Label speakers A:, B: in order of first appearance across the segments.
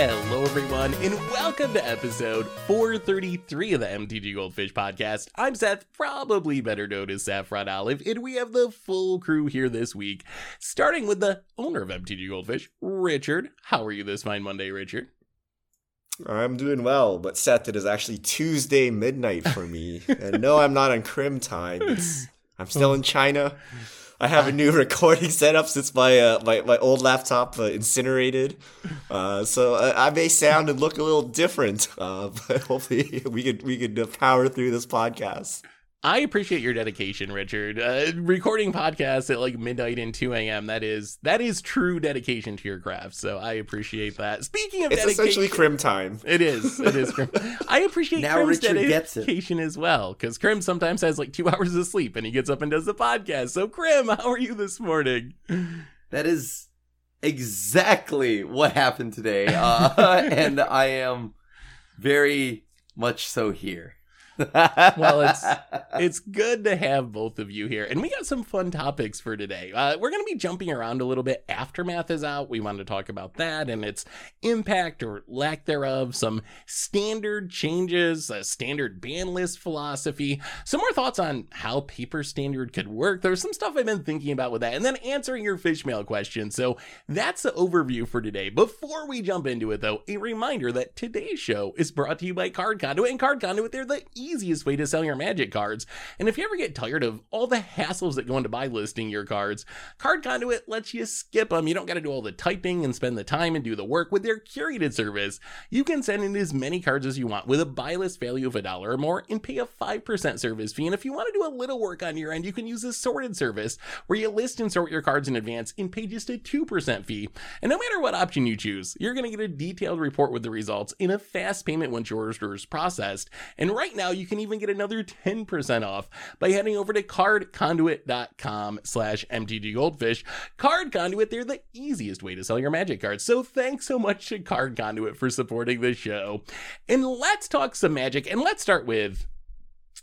A: Hello, everyone, and welcome to episode 433 of the MTG Goldfish podcast. I'm Seth, probably better known as Saffron Olive, and we have the full crew here this week, starting with the owner of MTG Goldfish, Richard. How are you this fine Monday, Richard?
B: I'm doing well, but Seth, it is actually Tuesday midnight for me. and no, I'm not on Krim time. It's, I'm still in China. I have a new recording setup since my uh, my, my old laptop uh, incinerated. Uh, so uh, I may sound and look a little different, uh, but hopefully we could we could uh, power through this podcast.
A: I appreciate your dedication, Richard. Uh, recording podcasts at like midnight and 2 a.m. That is that is true dedication to your craft. So I appreciate that. Speaking of
B: it's
A: dedication,
B: essentially Krim time.
A: It is. It is Krim. I appreciate
C: Now
A: Krim's
C: Richard gets
A: dedication as well because Crim sometimes has like two hours of sleep and he gets up and does the podcast. So Crim, how are you this morning?
C: That is exactly what happened today. Uh, and I am very much so here.
A: Well, it's it's good to have both of you here, and we got some fun topics for today. Uh, we're going to be jumping around a little bit. Aftermath is out. We wanted to talk about that and its impact or lack thereof. Some standard changes, a standard ban list philosophy. Some more thoughts on how paper standard could work. There's some stuff I've been thinking about with that, and then answering your fish mail question. So that's the overview for today. Before we jump into it, though, a reminder that today's show is brought to you by Card Conduit, and Card Conduit, they're the easiest way to sell your magic cards. And if you ever get tired of all the hassles that go into buy listing your cards, Card Conduit lets you skip them. You don't got to do all the typing and spend the time and do the work with their curated service. You can send in as many cards as you want with a buy list value of a dollar or more and pay a 5% service fee. And if you want to do a little work on your end, you can use a sorted service where you list and sort your cards in advance and pay just a 2% fee. And no matter what option you choose, you're going to get a detailed report with the results in a fast payment once your order is processed. And right now, you can even get another 10% off by heading over to cardconduit.com slash mtggoldfish. Card Conduit, they're the easiest way to sell your magic cards. So thanks so much to Card Conduit for supporting the show. And let's talk some magic, and let's start with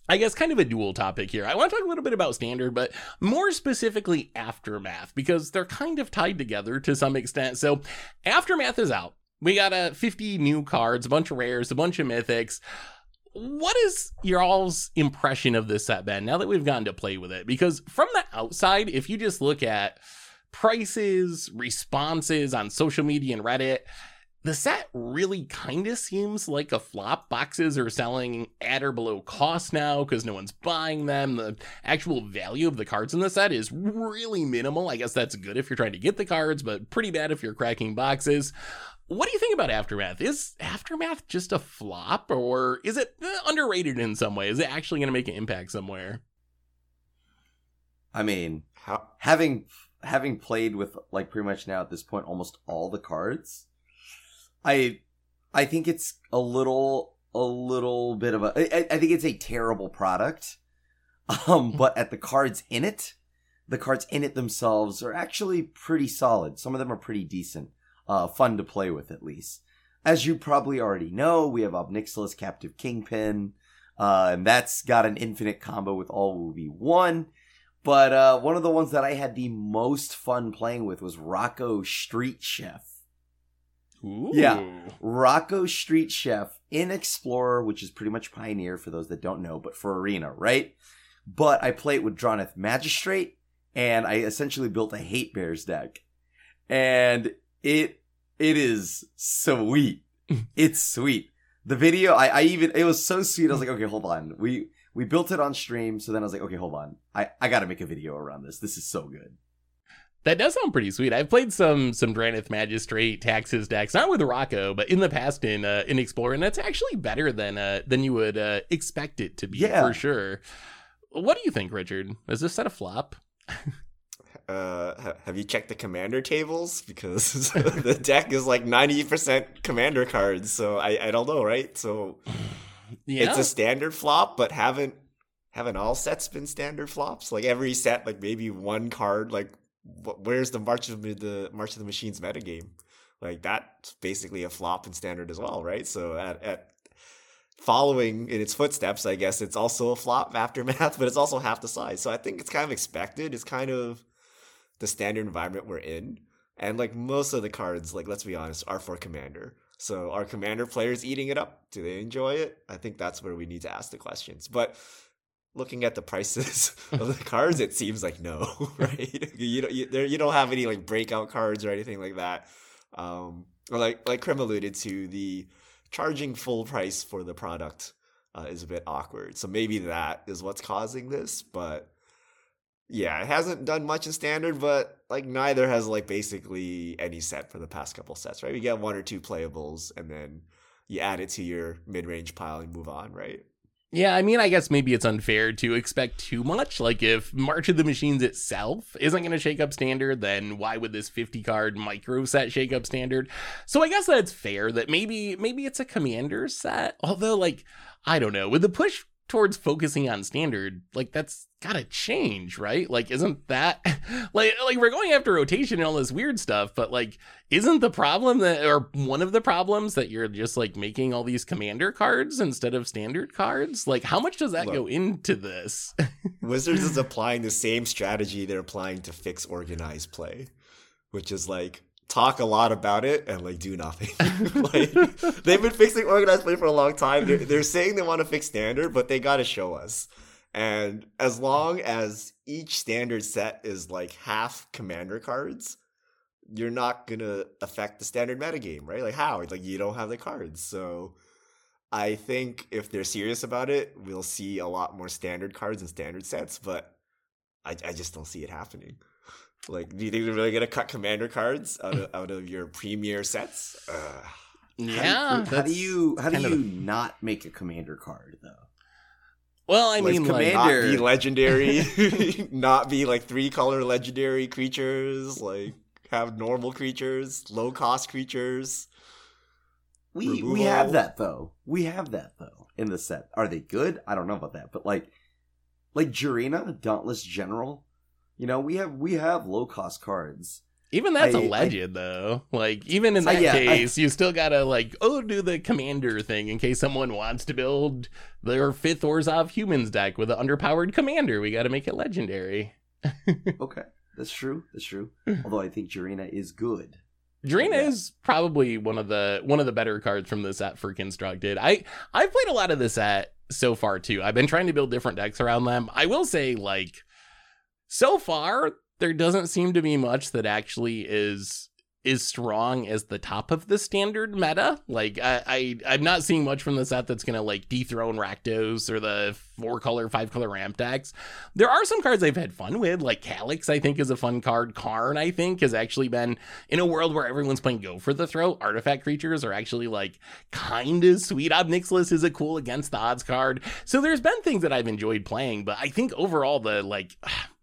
A: I guess kind of a dual topic here. I want to talk a little bit about standard, but more specifically aftermath, because they're kind of tied together to some extent. So aftermath is out. We got a 50 new cards, a bunch of rares, a bunch of mythics. What is your all's impression of this set, Ben, now that we've gotten to play with it? Because from the outside, if you just look at prices, responses on social media and Reddit, the set really kind of seems like a flop. Boxes are selling at or below cost now because no one's buying them. The actual value of the cards in the set is really minimal. I guess that's good if you're trying to get the cards, but pretty bad if you're cracking boxes. What do you think about Aftermath? Is Aftermath just a flop or is it eh, underrated in some way? Is it actually going to make an impact somewhere?
C: I mean,
B: How
C: having having played with like pretty much now at this point almost all the cards, I I think it's a little a little bit of a I, I think it's a terrible product. Um, but at the cards in it, the cards in it themselves are actually pretty solid. Some of them are pretty decent, uh, fun to play with at least. As you probably already know, we have Ob Nixilis Captive Kingpin, uh, and that's got an infinite combo with all will be one. But uh, one of the ones that I had the most fun playing with was Rocco Street Chef.
A: Ooh.
C: Yeah. Rocco Street Chef in Explorer, which is pretty much Pioneer for those that don't know, but for Arena, right? But I play it with Drannith Magistrate, and I essentially built a Hate Bears deck. And it it is sweet. it's sweet. The video, I, I even it was so sweet. I was like, okay, hold on. We we built it on stream, so then I was like, okay, hold on. I, I gotta make a video around this. This is so good.
A: That does sound pretty sweet. I've played some some Drannith Magistrate taxes decks, not with Rocco, but in the past in uh, in Explorer, and that's actually better than uh, than you would uh, expect it to be
C: Yeah.
A: for sure. What do you think, Richard? Is this set a flop?
B: uh, have you checked the commander tables? Because the deck is like ninety percent commander cards. So I, I don't know, right? So
A: Yeah,
B: it's a standard flop, but haven't haven't all sets been standard flops? Like every set, like maybe one card. Like where's the March of the March of the Machines metagame? Like that's basically a flop in standard as well, right? So at, at following in its footsteps, I guess it's also a flop aftermath, but it's also half the size. So I think it's kind of expected. It's kind of the standard environment we're in. And like most of the cards, like let's be honest, are for commander. So are commander players eating it up? Do they enjoy it? I think that's where we need to ask the questions. But looking at the prices of the cards, it seems like no, right? you don't you, there, you don't have any like breakout cards or anything like that. Um, or like like Krim alluded to, the charging full price for the product uh, is a bit awkward. So maybe that is what's causing this. But yeah, it hasn't done much in standard, but like neither has like basically any set for the past couple sets, right? You get one or two playables, and then you add it to your mid range pile and move on, right?
A: Yeah, I mean, I guess maybe it's unfair to expect too much. Like, if March of the Machines itself isn't going to shake up standard, then why would this 50 card micro set shake up standard? So I guess that's fair that maybe maybe it's a commander set. Although, like, I don't know, with the push towards focusing on standard, like that's gotta change, right? Like, isn't that like like we're going after rotation and all this weird stuff, but like, isn't the problem that or one of the problems that you're just like making all these commander cards instead of standard cards? Like, how much does that
B: Look.
A: go into this?
B: Wizards is applying the same strategy they're applying to fix organized play, which is like talk a lot about it and like do nothing. like they've been fixing organized play for a long time. They're, they're saying they want to fix standard, but they got to show us. And as long as each standard set is like half commander cards, you're not gonna affect the standard metagame, right? Like how? Like you don't have the cards, so. I think if they're serious about it, we'll see a lot more standard cards and standard sets, but I, I just don't see it happening. Like, do you think they're really gonna cut commander cards out of out of your premier sets? Uh,
A: yeah.
C: How, do- how do you how do you
A: of-
C: not make a commander card though?
A: Well, I
B: like,
A: mean, like,
B: not be legendary, not be like three color legendary creatures. Like have normal creatures, low cost creatures.
C: We we have that though. We have that though in the set. Are they good? I don't know about that, but like like Jirina, Dauntless General. You know, we have we have low cost cards.
A: even that's a
C: I- I-
A: legend, though. Like, even in
C: Uh,
A: that
C: yeah, I-
A: case, you still gotta like, oh, do the commander thing in case someone wants to build their fifth Orzhov humans deck with an underpowered commander. We gotta make it legendary.
C: Okay, that's true. That's true. Although I think Jirina is good.
A: Drina
C: Yeah.
A: is probably one of the one of the better cards from the set for constructed. I I've played a lot of the set so far too. I've been trying to build different decks around them. I will say like so far there doesn't seem to be much that actually is is strong as the top of the standard meta. Like I, I I'm not seeing much from the set that's gonna like dethrone Rakdos or the four color, five color ramp decks. There are some cards I've had fun with, like Calix, I think is a fun card. Karn, I think, has actually been in a world where everyone's playing go for the throat. Artifact creatures are actually like kind of sweet. Ob Nixilis is a cool against the odds card. So there's been things that I've enjoyed playing, but I think overall the like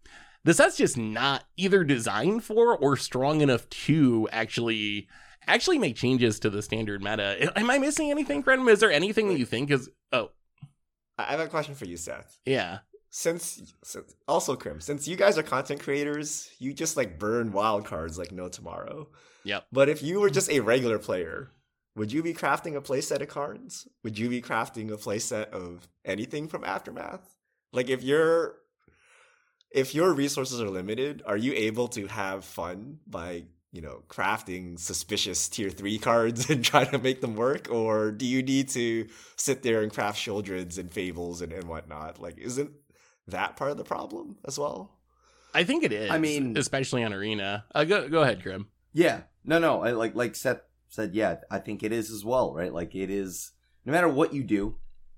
A: the set's just not either designed for or strong enough to actually actually make changes to the standard meta. Am I missing anything, Kren? Is there anything that you think is oh
B: I I have a question for you, Seth.
A: yeah.
B: Since, since also Krim, since you guys are content creators, you just like burn wild cards like no tomorrow.
A: Yep.
B: But if you were just a regular player, would you be crafting a playset of cards? Would you be crafting a playset of anything from Aftermath? Like if you're if your resources are limited, are you able to have fun by, you know, crafting suspicious tier 3 cards and trying to make them work or do you need to sit there and craft Sheoldreds and Fables and, and whatnot? Like isn't that part of the problem as well?
A: I think it is.
C: I mean-
A: especially on Arena. Uh, go go ahead, Grim.
C: Yeah. No, no. I like like Seth said. Yeah, I think it is as well. Right. Like it is. No matter what you do,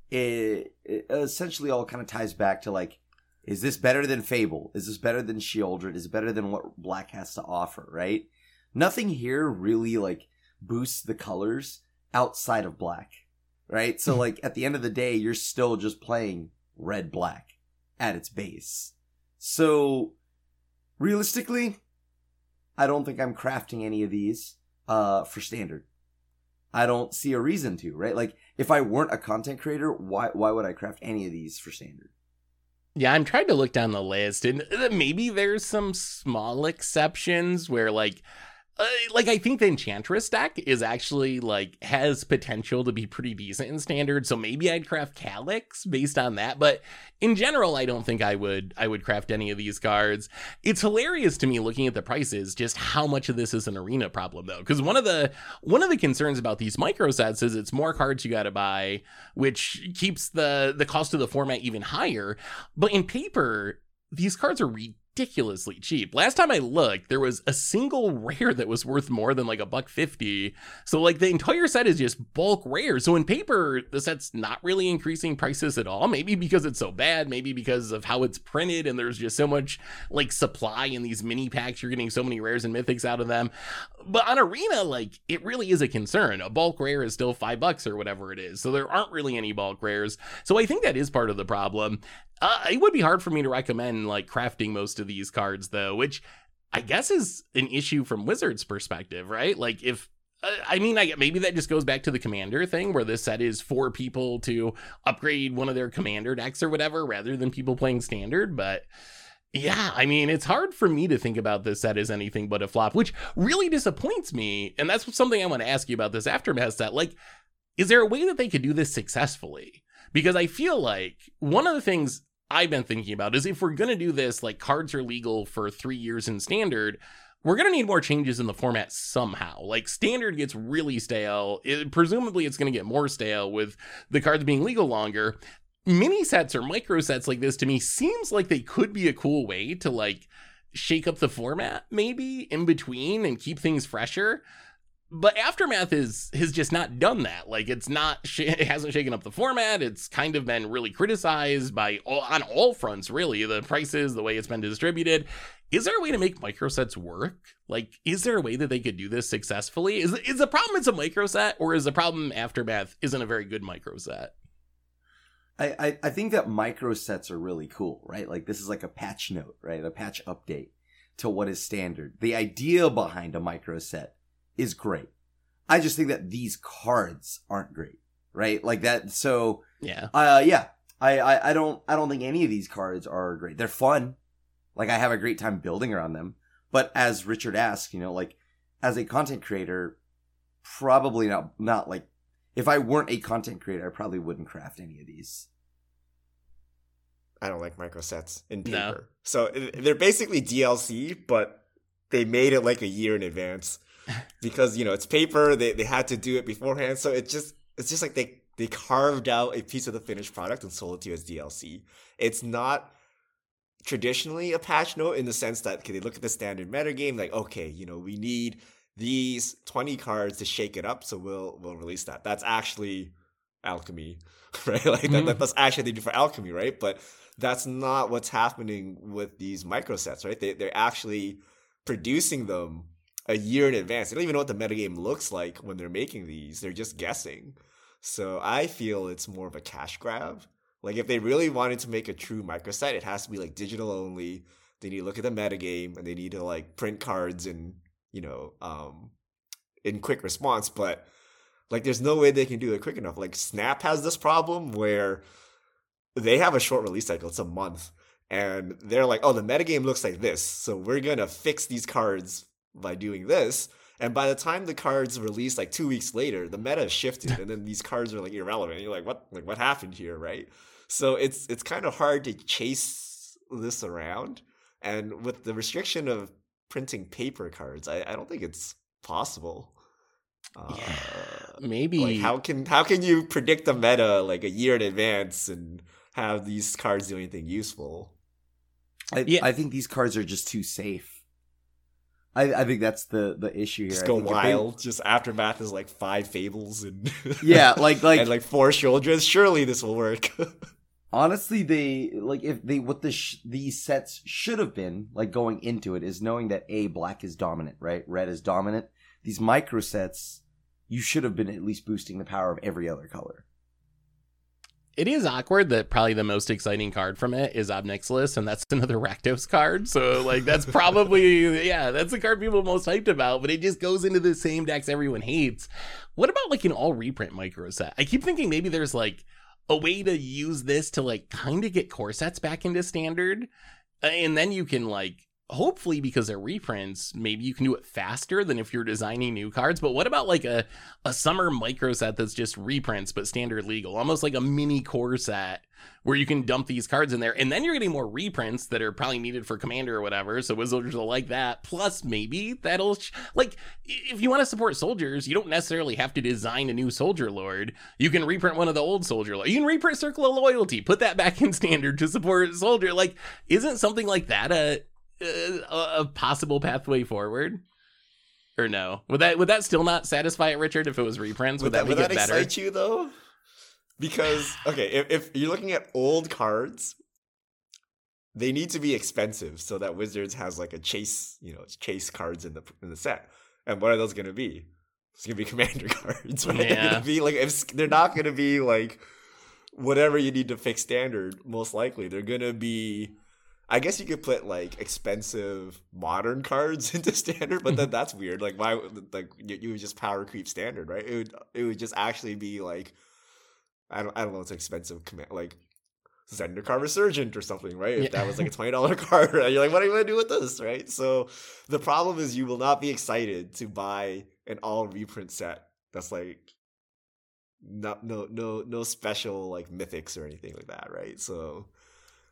C: it, it essentially all kind of ties back to like, is this better than Fable? Is this better than Sheoldred? Is it better than what Black has to offer? Right. Nothing here really like boosts the colors outside of Black. Right. So like at the end of the day, you're still just playing red black at its base. So realistically, I don't think I'm crafting any of these uh, for standard. I don't see a reason to, right? Like if I weren't a content creator, why why would I craft any of these for standard?
A: Yeah, I'm trying to look down the list, and uh, maybe there's some small exceptions where, like, uh, like I think the Enchantress deck is actually like has potential to be pretty decent in standard, so maybe I'd craft Calix based on that. But in general, I don't think I would I would craft any of these cards. It's hilarious to me looking at the prices, just how much of this is an arena problem though. Because one of the one of the concerns about these micro sets is it's more cards you got to buy, which keeps the the cost of the format even higher. But in paper, these cards are ridiculously cheap. Last time I looked, there was a single rare that was worth more than like a buck fifty. So like the entire set is just bulk rare. So in paper, the set's not really increasing prices at all. Maybe because it's so bad, maybe because of how it's printed and there's just so much like supply in these mini packs. You're getting so many rares and mythics out of them. But on arena, like it really is a concern. A bulk rare is still five bucks or whatever it is. So there aren't really any bulk rares. So I think that is part of the problem. Uh, it would be hard for me to recommend like crafting most of these cards though, which I guess is an issue from Wizards' perspective, right? Like if uh, I mean, I maybe that just goes back to the commander thing where this set is for people to upgrade one of their commander decks or whatever rather than people playing standard. But yeah, I mean, it's hard for me to think about this set as anything but a flop, which really disappoints me. And that's something I want to ask you about this aftermath set. Like, is there a way that they could do this successfully? Because I feel like one of the things I've been thinking about is if we're going to do this, like cards are legal for three years in standard, we're going to need more changes in the format somehow. Like standard gets really stale. It, presumably, it's going to get more stale with the cards being legal longer. Mini sets or micro sets like this to me seems like they could be a cool way to like shake up the format maybe in between and keep things fresher but aftermath is has just not done that. Like it's not it hasn't shaken up the format. It's kind of been really criticized by all, on all fronts really. The prices the way it's been distributed. Is there a way to make microsets work? Like is there a way that they could do this successfully? Is is the problem it's a microset or is the problem aftermath isn't a very good microset?
C: I, I, I think that microsets are really cool, right? Like this is like a patch note, right? A patch update to what is standard. The idea behind a microset is great. I just think that these cards aren't great, right? Like that. So
A: yeah,
C: uh, yeah. I, I, I don't, I don't think any of these cards are great. They're fun. Like I have a great time building around them. But as Richard asked, you know, like as a content creator, probably not, not like if I weren't a content creator, I probably wouldn't craft any of these.
B: I don't like micro sets in paper.
A: No.
B: So they're basically DLC, but they made it like a year in advance because you know it's paper. They they had to do it beforehand, so it just it's just like they they carved out a piece of the finished product and sold it to you as DLC. It's not traditionally a patch note in the sense that okay, they look at the standard metagame like okay, you know we need these 20 cards to shake it up, so we'll we'll release that. That's actually alchemy, right? Like mm-hmm. that, that's actually they do for alchemy, right? But that's not what's happening with these micro sets, right? They they're actually producing them a year in advance. They don't even know what the metagame looks like when they're making these. They're just guessing. So I feel it's more of a cash grab. Like if they really wanted to make a true microset, it has to be like digital only. They need to look at the metagame and they need to like print cards and you know um in quick response. But like there's no way they can do it quick enough. Like Snap has this problem where they have a short release cycle. It's a month. And they're like, oh, the metagame looks like this. So we're gonna fix these cards by doing this. And by the time the cards release like two weeks later, the meta shifted, and then these cards are like irrelevant. you're like, what? Like what happened here, right? So it's it's kind of hard to chase this around. And with the restriction of printing paper cards, I, I don't think it's possible.
A: Uh, yeah, maybe.
B: Like how can how can you predict the meta like a year in advance and have these cards do anything useful?
C: I, yeah. I think these cards are just too safe. I, I think that's the the issue here.
B: Just go wild. They, just aftermath is like five fables and
C: yeah, like like
B: and like four Sheoldreds. Surely this will work.
C: honestly, they like if they what the sh- these sets should have been like going into it is knowing that a black is dominant, right? Red is dominant. These micro sets, you should have been at least boosting the power of every other color
A: it is awkward that probably the most exciting card from it is Ob Nixilis, and that's another Rakdos card. So like that's probably yeah, that's the card people most hyped about, but it just goes into the same decks everyone hates. What about like an all reprint micro set? I keep thinking maybe there's like a way to use this to like kind of get core sets back into standard. Uh, and then you can like hopefully because they're reprints, maybe you can do it faster than if you're designing new cards. But what about like a, a summer micro set that's just reprints but standard legal, almost like a mini core set where you can dump these cards in there, and then you're getting more reprints that are probably needed for commander or whatever. So wizards will like that. Plus, maybe that'll sh- like if you want to support soldiers, you don't necessarily have to design a new soldier lord. You can reprint one of the old soldier. lord You can reprint Circle of Loyalty, put that back in standard to support soldier. Like, isn't something like that a a, a possible pathway forward? Or no? Would that would that still not satisfy it, Richard? If it was reprints, would,
B: Would that,
A: that
B: would
A: make
B: that
A: it better?
B: excite you though? Because okay, if, if you're looking at old cards, they need to be expensive so that Wizards has like a chase, you know, chase cards in the in the set. And what are those going to be? It's going to be commander cards, right? They're
A: Yeah.
B: going to be like if they're not going to be like whatever you need to fix standard. Most likely, they're going to be. I guess you could put like expensive modern cards into standard, but then mm-hmm. that's weird. Like why? Like you, you would just power creep standard, right? It would it would just actually be like I don't I don't know. It's expensive command like Zendikar Resurgent or something, right? If
A: Yeah.
B: that was like a twenty dollar card, right? You're like, what are you gonna do with this, right? So the problem is you will not be excited to buy an all reprint set that's like not no no no special like mythics or anything like that, right? So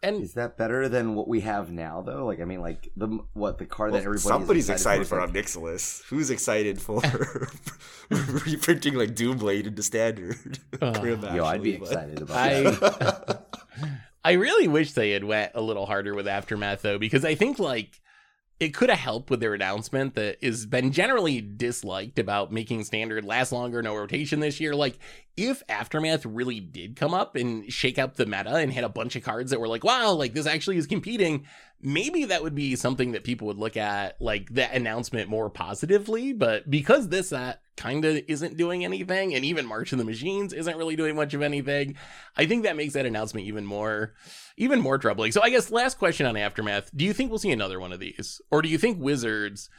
A: And
C: Is that better than what we have now, though? Like, I mean, like the what the card
B: well,
C: that everybody
B: somebody's excited,
C: is
B: for
C: like,
B: Ob Nixilis. Who's excited for reprinting like Doomblade into standard?
A: Uh, Ugh.
B: Grim,
C: Yo, I'd be
B: but-
C: excited about
A: I-
C: that.
A: I really wish they had went a little harder with Aftermath though, because I think like it could have helped with their announcement that has been generally disliked about making standard last longer, no rotation this year. Like, if Aftermath really did come up and shake up the meta and had a bunch of cards that were like, wow, like this actually is competing, maybe that would be something that people would look at like that announcement more positively. But because this that kind of isn't doing anything, and even March of the Machines isn't really doing much of anything, I think that makes that announcement even more even more troubling. So I guess last question on Aftermath, do you think we'll see another one of these? Or do you think Wizards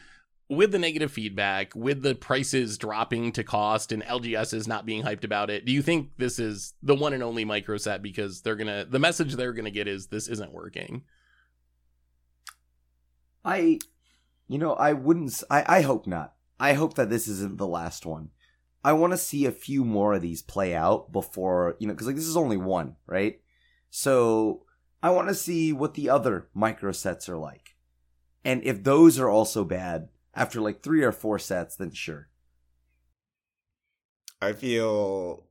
A: with the negative feedback, with the prices dropping to cost and LGS is not being hyped about it, do you think this is the one and only micro set because they're to the message they're to get is this isn't working?
C: I, you know, I wouldn't. I I hope not. I hope that this isn't the last one. I want to see a few more of these play out before, you know, because like this is only one, right? So I want to see what the other micro sets are like, and if those are also bad after like three or four sets, then sure.
B: I feel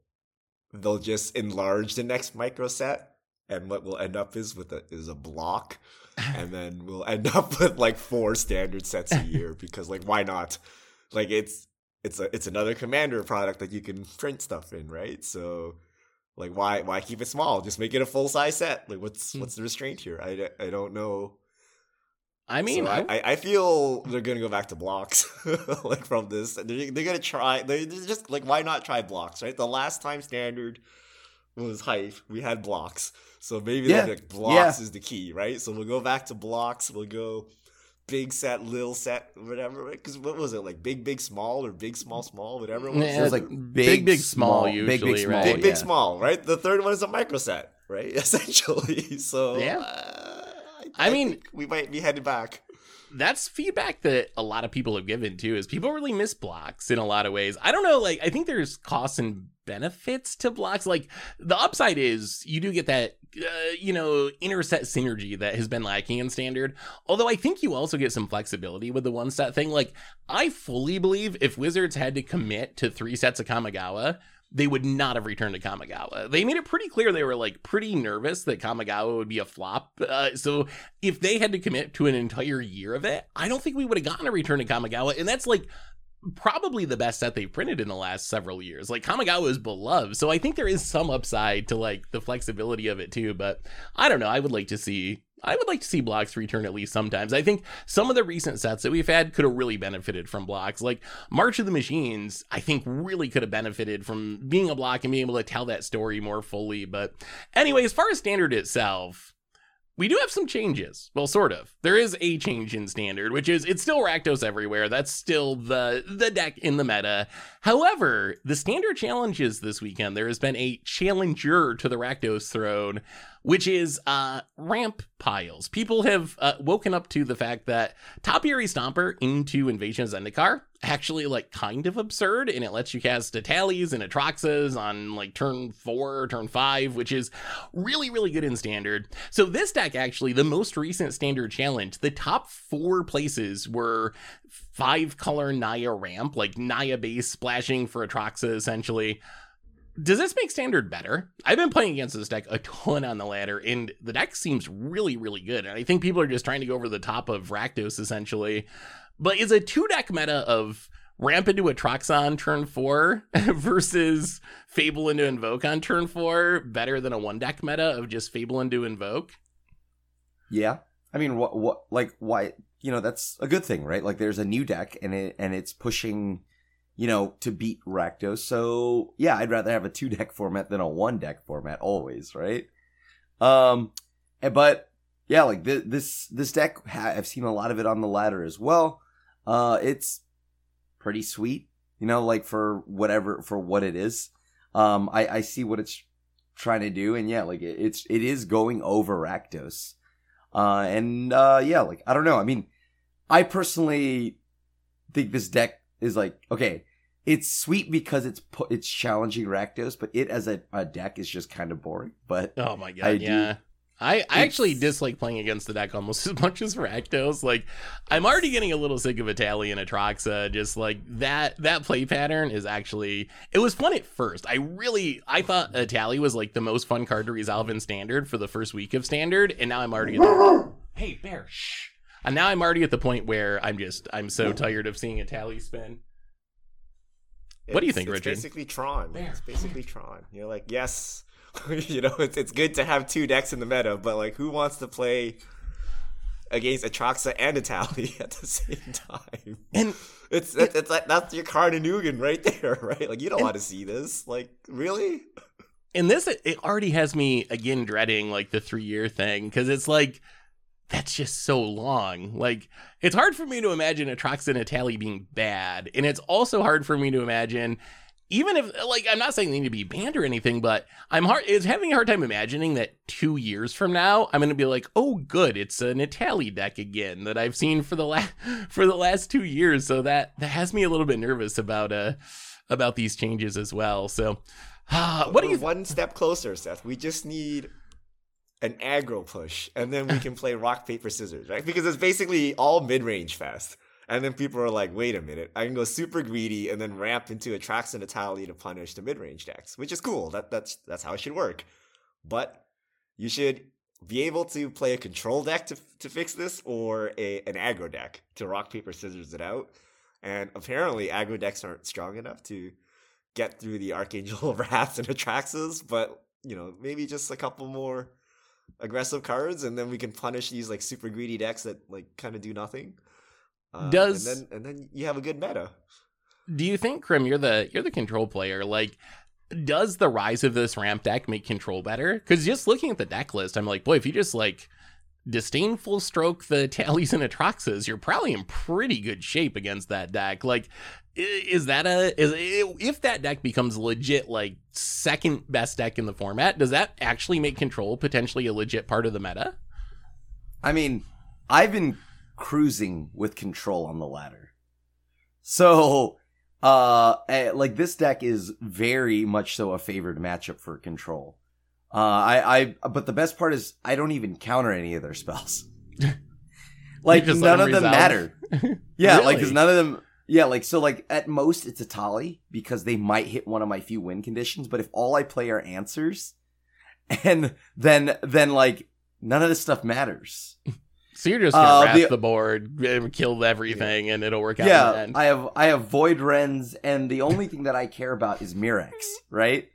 B: they'll just enlarge the next micro set, and what we'll end up is with a is a block, and then we'll end up with like four standard sets a year because like why not? Like it's it's a it's another commander product that you can print stuff in, right? So like why why keep it small? Just make it a full size set. Like what's
A: Hmm.
B: what's the restraint here? I, I don't know.
A: I mean,
B: So
A: I,
B: I, I, feel they're gonna go back to blocks, like from this. They're, they're gonna try. They they're just like why not try blocks, right? The last time standard was hype, we had blocks, so maybe
C: Yeah,
B: like blocks is the key, right? So we'll go back to blocks. We'll go big set, little set, whatever. Because what was it like? Big, big, small, or big, small, small, whatever. It was.
A: Yeah,
C: So it's like
A: big,
C: big,
A: big, small,
C: big, big,
A: usually,
C: small,
B: big, big,
C: yeah.
B: small, right? The third one is a micro set, right? Essentially. So
A: Yeah.
B: uh,
A: I mean-
B: think we might be headed back.
A: That's feedback that a lot of people have given too is people really miss blocks in a lot of ways. I don't know like i think there's costs and benefits to blocks. Like the upside is you do get that uh, you know interset synergy that has been lacking in standard. Although i think you also get some flexibility with the one set thing. Like i fully believe if wizards had to commit to three sets of kamigawa they would not have returned to Kamigawa. They made it pretty clear they were like pretty nervous that Kamigawa would be a flop. Uh, so if they had to commit to an entire year of it, I don't think we would have gotten a return to Kamigawa. And that's like probably the best set they've printed in the last several years. Like Kamigawa is beloved. So I think there is some upside to like the flexibility of it too. But I don't know. I would like to see. I would like to see blocks return at least sometimes. I think some of the recent sets that we've had could have really benefited from blocks. Like March of the Machines, I think really could have benefited from being a block and being able to tell that story more fully. But anyway, as far as standard itself, we do have some changes. Well, sort of. There is a change in standard, which is it's still Rakdos everywhere. That's still the the deck in the meta. However, the standard challenges this weekend, there has been a challenger to the Rakdos throne. Which is uh, ramp piles. People have uh, woken up to the fact that Topiary Stomper into Invasion of Zendikar actually like kind of absurd, and it lets you cast Etalis and Atraxas on like turn four, turn five, which is really really good in standard. So this deck actually, the most recent standard challenge, the top four places were five color Naya ramp, like Naya base splashing for Atraxa essentially does this make standard better? I've been playing against this deck a ton on the ladder, and the deck seems really, really good. And I think people are just trying to go over the top of Rakdos essentially. But is a two deck meta of ramp into Atraxa turn four versus Fable into Invoke on turn four better than a one deck meta of just Fable into Invoke?
C: Yeah. I mean, what, what, like, why, you know, that's a good thing, right? Like, there's a new deck and it, and it's pushing you know, to beat Rakdos. So yeah, I'd rather have a two deck format than a one deck format always, right? Um, but yeah, like this this deck, I've seen a lot of it on the ladder as well. Uh, it's pretty sweet, you know, like for whatever for what it is. Um, I I see what it's trying to do, and yeah, like it, it's it is going over Rakdos. Uh, and uh, yeah, like I don't know. I mean, I personally think this deck is like okay, it's sweet because it's pu- it's challenging Rakdos, but it as a, a deck is just kind of boring. But
A: oh my god, I yeah. Do, I, I actually dislike playing against the deck almost as much as Rakdos. Like, I'm already getting a little sick of Etali and Atraxa. Just like that that play pattern is actually it was fun at first. I really I thought Etali was like the most fun card to resolve in standard for the first week of standard, and now I'm already hey bear shh. And now I'm already at the point where I'm just I'm so tired of seeing Etali spin. What do you think, Richard?
B: it's
A: Richard?
B: Basically Tron. It's basically Tron. You're like, yes, you know, it's it's good to have two decks in the meta, but like, who wants to play against Atraxa and Etali at the same time?
A: And
B: it's it, it's like that's your Karn and Ugin right there, right? Like, you don't want to see this. Like, really?
A: And this it already has me again dreading like the three year thing because it's like that's just so long. Like, it's hard for me to imagine Atraxa and Etali being bad. And it's also hard for me to imagine, even if, like, I'm not saying they need to be banned or anything, but I'm hard, it's having a hard time imagining that two years from now, I'm going to be like, oh, good, it's an Etali deck again that I've seen for the last, for the last two years. So that, that has me a little bit nervous about, uh, about these changes as well. So, uh, what do you, th-
B: one step closer, Seth? We just need an aggro push, and then we can play rock paper scissors, right? Because it's basically all mid range fast. And then people are like, wait a minute, I can go super greedy and then ramp into Atraxa and Etali to punish the mid range decks, which is cool. That that's that's how it should work. But you should be able to play a control deck to to fix this or a an aggro deck to rock paper scissors it out. And apparently aggro decks aren't strong enough to get through the Archangel of Wrath and Atraxas, but you know, maybe just a couple more aggressive cards, and then we can punish these like super greedy decks that like kind of do nothing.
A: Uh, Does
B: and then and then you have a good meta.
A: Do you think, Krim, you're the you're the control player? Like, does the rise of this ramp deck make control better? Because just looking at the deck list, I'm like, boy, if you just like disdainful stroke the Etalis and Atraxas, you're probably in pretty good shape against that deck. Like, is that a is if that deck becomes legit like second best deck in the format does that actually make control potentially a legit part of the meta?
C: I mean i've been cruising with control on the ladder. So uh eh, like this deck is very much so a favored matchup for control uh i i but the best part is i don't even counter any of their spells like none of them matter yeah really? like because none of them yeah, like so like at most it's Etali because they might hit one of my few win conditions, but if all I play are answers and then then like none of this stuff matters.
A: So you're just gonna uh, wrap the, the, board, eh, kill everything, and it'll work out.
C: Yeah, I have I have Void Rends, and the only thing that I care about is Mirrex, right?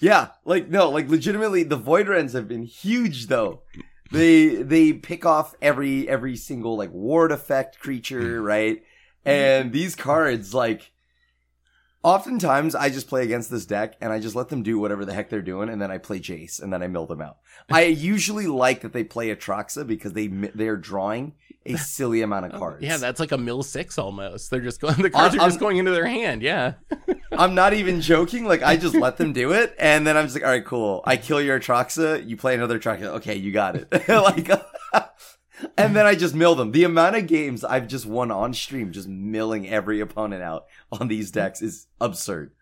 C: Yeah, like no, like legitimately, the Void Rends have been huge though. They they pick off every every single like ward effect creature, hmm. right? And these cards, like, oftentimes I just play against this deck and I just let them do whatever the heck they're doing, and then I play Jace and then I mill them out. I usually like that they play Atraxa because they they are drawing a silly amount of oh, cards.
A: Yeah, that's like a mill six almost. They're just going the cards are just going into their hand. Yeah.
C: I'm not even joking. Like I just let them do it, and then I'm just like, all right, cool. I kill your Atraxa, you play another Atraxa. Okay, you got it. like, and then I just mill them. The amount of games I've just won on stream, just milling every opponent out on these decks, is absurd.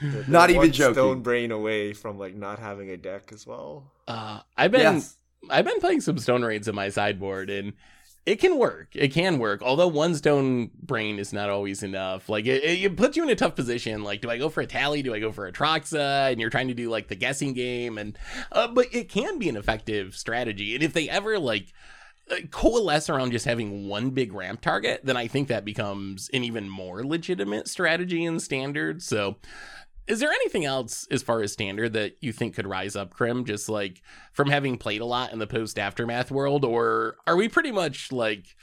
B: They're
C: Not even joking.
B: Stone brain away from like not having a deck as well.
A: Uh, I've been
C: Yes.
A: I've been playing some stone raids in my sideboard and it can work. It can work. Although one stone brain is not always enough. Like it, it, puts you in a tough position. Like, do I go for Etali? Do I go for Atraxa? And you're trying to do like the guessing game. And uh, but it can be an effective strategy. And if they ever like uh, coalesce around just having one big ramp target, then I think that becomes an even more legitimate strategy in standard. So is there anything else as far as standard that you think could rise up, Krim? Just like from having played a lot in the post aftermath world, or are we pretty much like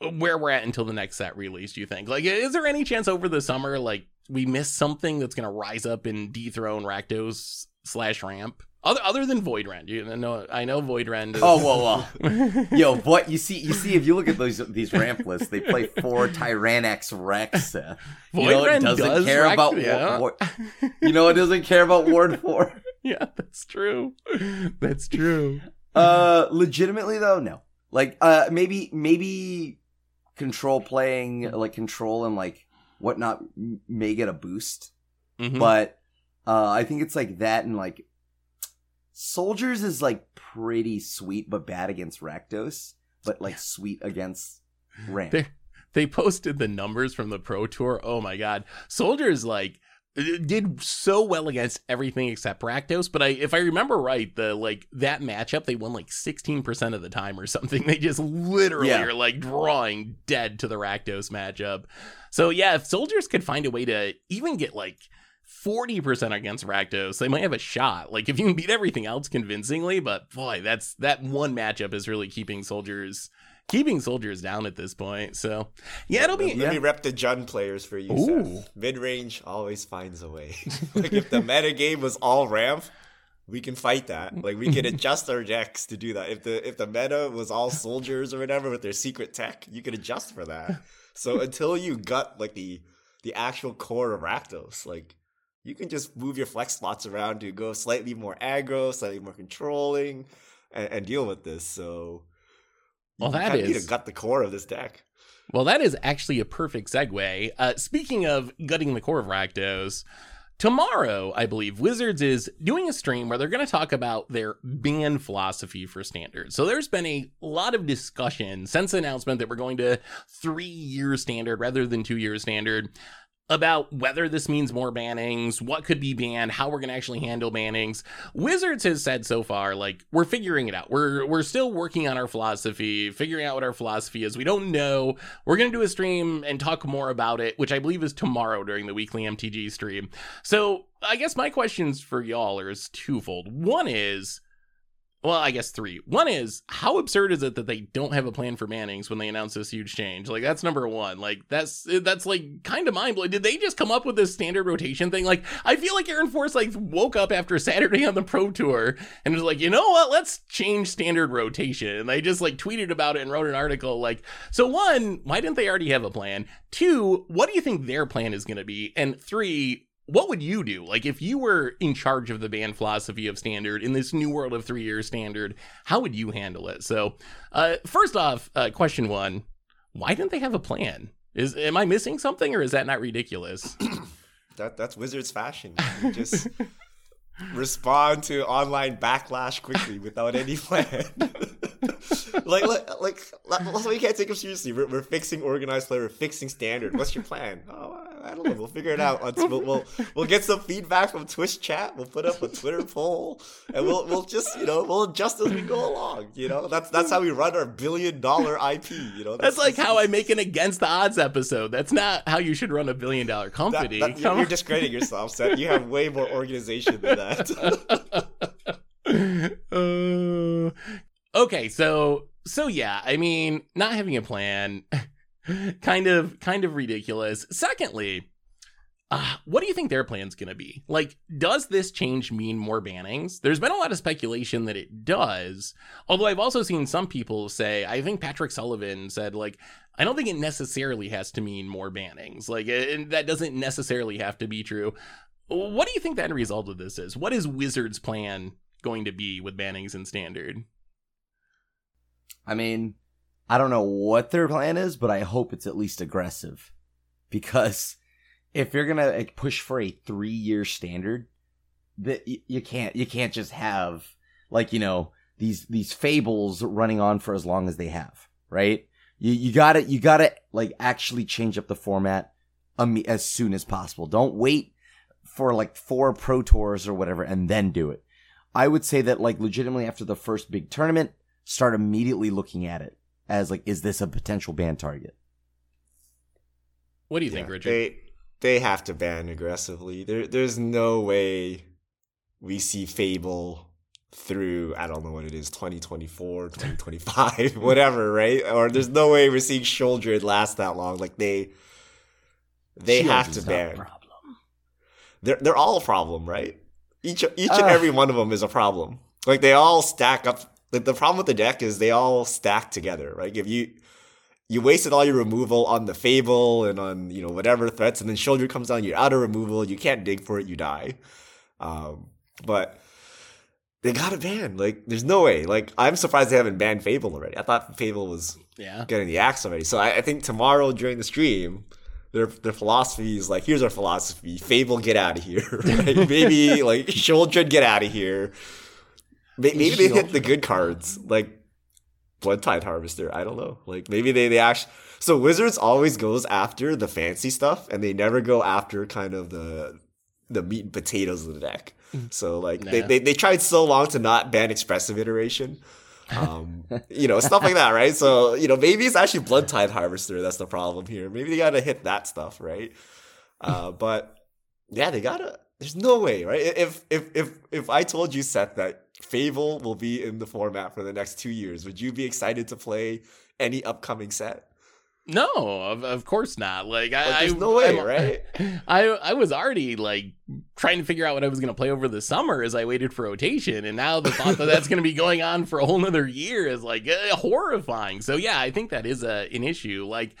A: where we're at until the next set release? Do you think? Like, is there any chance over the summer like we miss something that's gonna rise up and dethrone Rakdos slash Ramp? Other other than Void Rend, you know, I know Void Rend. Is...
C: Oh well, well. Yo, what you see? You see, if you look at those these ramp lists, they play four Tyrranax Rex. Uh, you know,
A: Rend
C: doesn't
A: does
C: care
A: Rex-
C: about
A: yeah.
C: war, war- You know, it doesn't care about Ward Four.
A: yeah, that's true. That's true.
C: Uh, legitimately though, no. Like, uh, maybe maybe control playing like control and like whatnot may get a boost,
A: Mhm.
C: but uh, I think it's like that and like soldiers is like pretty sweet but bad against Rakdos, but like sweet against Ramp.
A: They- they posted the numbers from the pro tour oh my god soldiers like uh, did so well against everything except Rakdos, but I if I remember right, the like that matchup they won like 16% of the time or something. They just literally
C: Yeah.
A: are like drawing dead to the Rakdos matchup. So yeah, if soldiers could find a way to even get like 40% against Rakdos, they might have a shot. Like if you can beat everything else convincingly, but boy, that's that one matchup is really keeping soldiers keeping soldiers down at this point. So yeah, it'll be
B: Let, let me rep the Jund players for you. Mid range always finds a way. like if the meta game was all ramp, we can fight that. Like we can adjust our decks to do that. If the if the meta was all soldiers or whatever with their secret tech, you could adjust for that. So until you gut like the the actual core of Rakdos, like you can just move your flex slots around to go slightly more aggro, slightly more controlling, and, and deal with this. So
A: Well, that
B: kinda need to gut the core of this deck.
A: Well, that is actually a perfect segue. Uh, speaking of gutting the core of Rakdos, tomorrow, I believe, Wizards is doing a stream where they're going to talk about their ban philosophy for standard. So there's been a lot of discussion since the announcement that we're going to three year standard rather than two year standard about whether this means more bannings, what could be banned, how we're going to actually handle bannings. Wizards has said so far, like we're figuring it out. We're we're still working on our philosophy, figuring out what our philosophy is. We don't know. We're gonna do a stream and talk more about it, which I believe is tomorrow during the weekly MTG stream. So I guess my questions for y'all are twofold. One is. Well, I guess three. One is how absurd is it that they don't have a plan for bannings when they announce this huge change? Like that's number one. Like that's that's like kind of mind blowing. Did they just come up with this standard rotation thing? Like I feel like Aaron Forsythe like woke up after Saturday on the Pro Tour and was like, you know what? Let's change standard rotation. And they just like tweeted about it and wrote an article. Like, so one, why didn't they already have a plan? Two, what do you think their plan is going to be? And three, what would you do? Like, if you were in charge of the band philosophy of standard in this new world of three year standard, how would you handle it? So, uh, first off, uh, question one why didn't they have a plan? Is am I missing something, or is that not ridiculous?
B: That that's Wizards fashion. You just respond to online backlash quickly without any plan. like, like, like, can't take them seriously. We're, we're fixing organized play. We're fixing standard. What's your plan? Oh, I don't know. We'll figure it out. Let's- We'll, we'll we'll get some feedback from Twitch chat. We'll put up a Twitter poll, and we'll we'll just you know we'll adjust as we go along. You know that's that's how we run our billion dollar IP. You know
A: That's like how I make an against the odds episode. That's not how you should run a billion dollar
B: That,
A: company.
B: that, you're, you're discrediting yourself, Seth. You have way more organization than that.
A: Uh, okay, so so yeah, I mean, not having a plan, kind of kind of ridiculous. Secondly, Uh, what do you think their plan's going to be? Like, does this change mean more bannings? There's been a lot of speculation that it does. Although I've also seen some people say, I think Patrick Sullivan said, like, I don't think it necessarily has to mean more bannings. Like, and that doesn't necessarily have to be true. What do you think the end result of this is? What is Wizards' plan going to be with bannings and standard?
C: I mean, I don't know what their plan is, but I hope it's at least aggressive. Because if you're gonna like, push for a three year standard, that you can't you can't just have like you know these these fables running on for as long as they have, right? You you gotta you gotta like actually change up the format um, as soon as possible. Don't wait for like four pro tours or whatever and then do it. I would say that like legitimately after the first big tournament, start immediately looking at it as like, is this a potential ban target?
A: What do you think, Richard?
B: They they have to ban aggressively. There there's no way we see Fable through I don't know what it is 2024 2025 whatever right or there's no way we're seeing Sheoldred last that long like they they
C: Shields
B: have to
C: is not a
B: ban
C: problem.
B: they're they're all a problem, right? Each each and
C: Ugh.
B: every one of them is a problem. Like they all stack up. Like the problem with the deck is they all stack together, right? If you you wasted all your removal on the Fable and on you know whatever threats, and then Sheoldred comes down, you're out of removal. You can't dig for it, you die. Um, but they got to ban. Like there's no way. Like I'm surprised they haven't banned Fable already. I thought Fable was
A: yeah.
B: getting the axe already. So I, I think tomorrow during the stream, their their philosophy is like, here's our philosophy: Fable, get out of here. Right? Maybe like Children, get out of here. May- Maybe they hit the good cards, like Bloodtithe Harvester. I don't know. Like maybe they they actually. So Wizards always goes after the fancy stuff, and they never go after kind of the the meat and potatoes of the deck. So like they, they they tried so long to not ban expressive iteration. Um, you know, stuff like that, right? So, you know, maybe it's actually Bloodtithe Harvester that's the problem here. Maybe they gotta hit that stuff, right? Uh, but yeah, they gotta there's no way, right? If if if if I told you, Seth, that Fable will be in the format for the next two years, would you be excited to play any upcoming set?
A: No, of, of course not. Like, I,
B: Like, there's
A: I-
B: no way,
A: I'm-
B: right?
A: I I was already like trying to figure out what I was going to play over the summer as I waited for rotation, and now the thought that that's going to be going on for a whole nother year is like uh, horrifying. So yeah, I think that is a an issue. Like.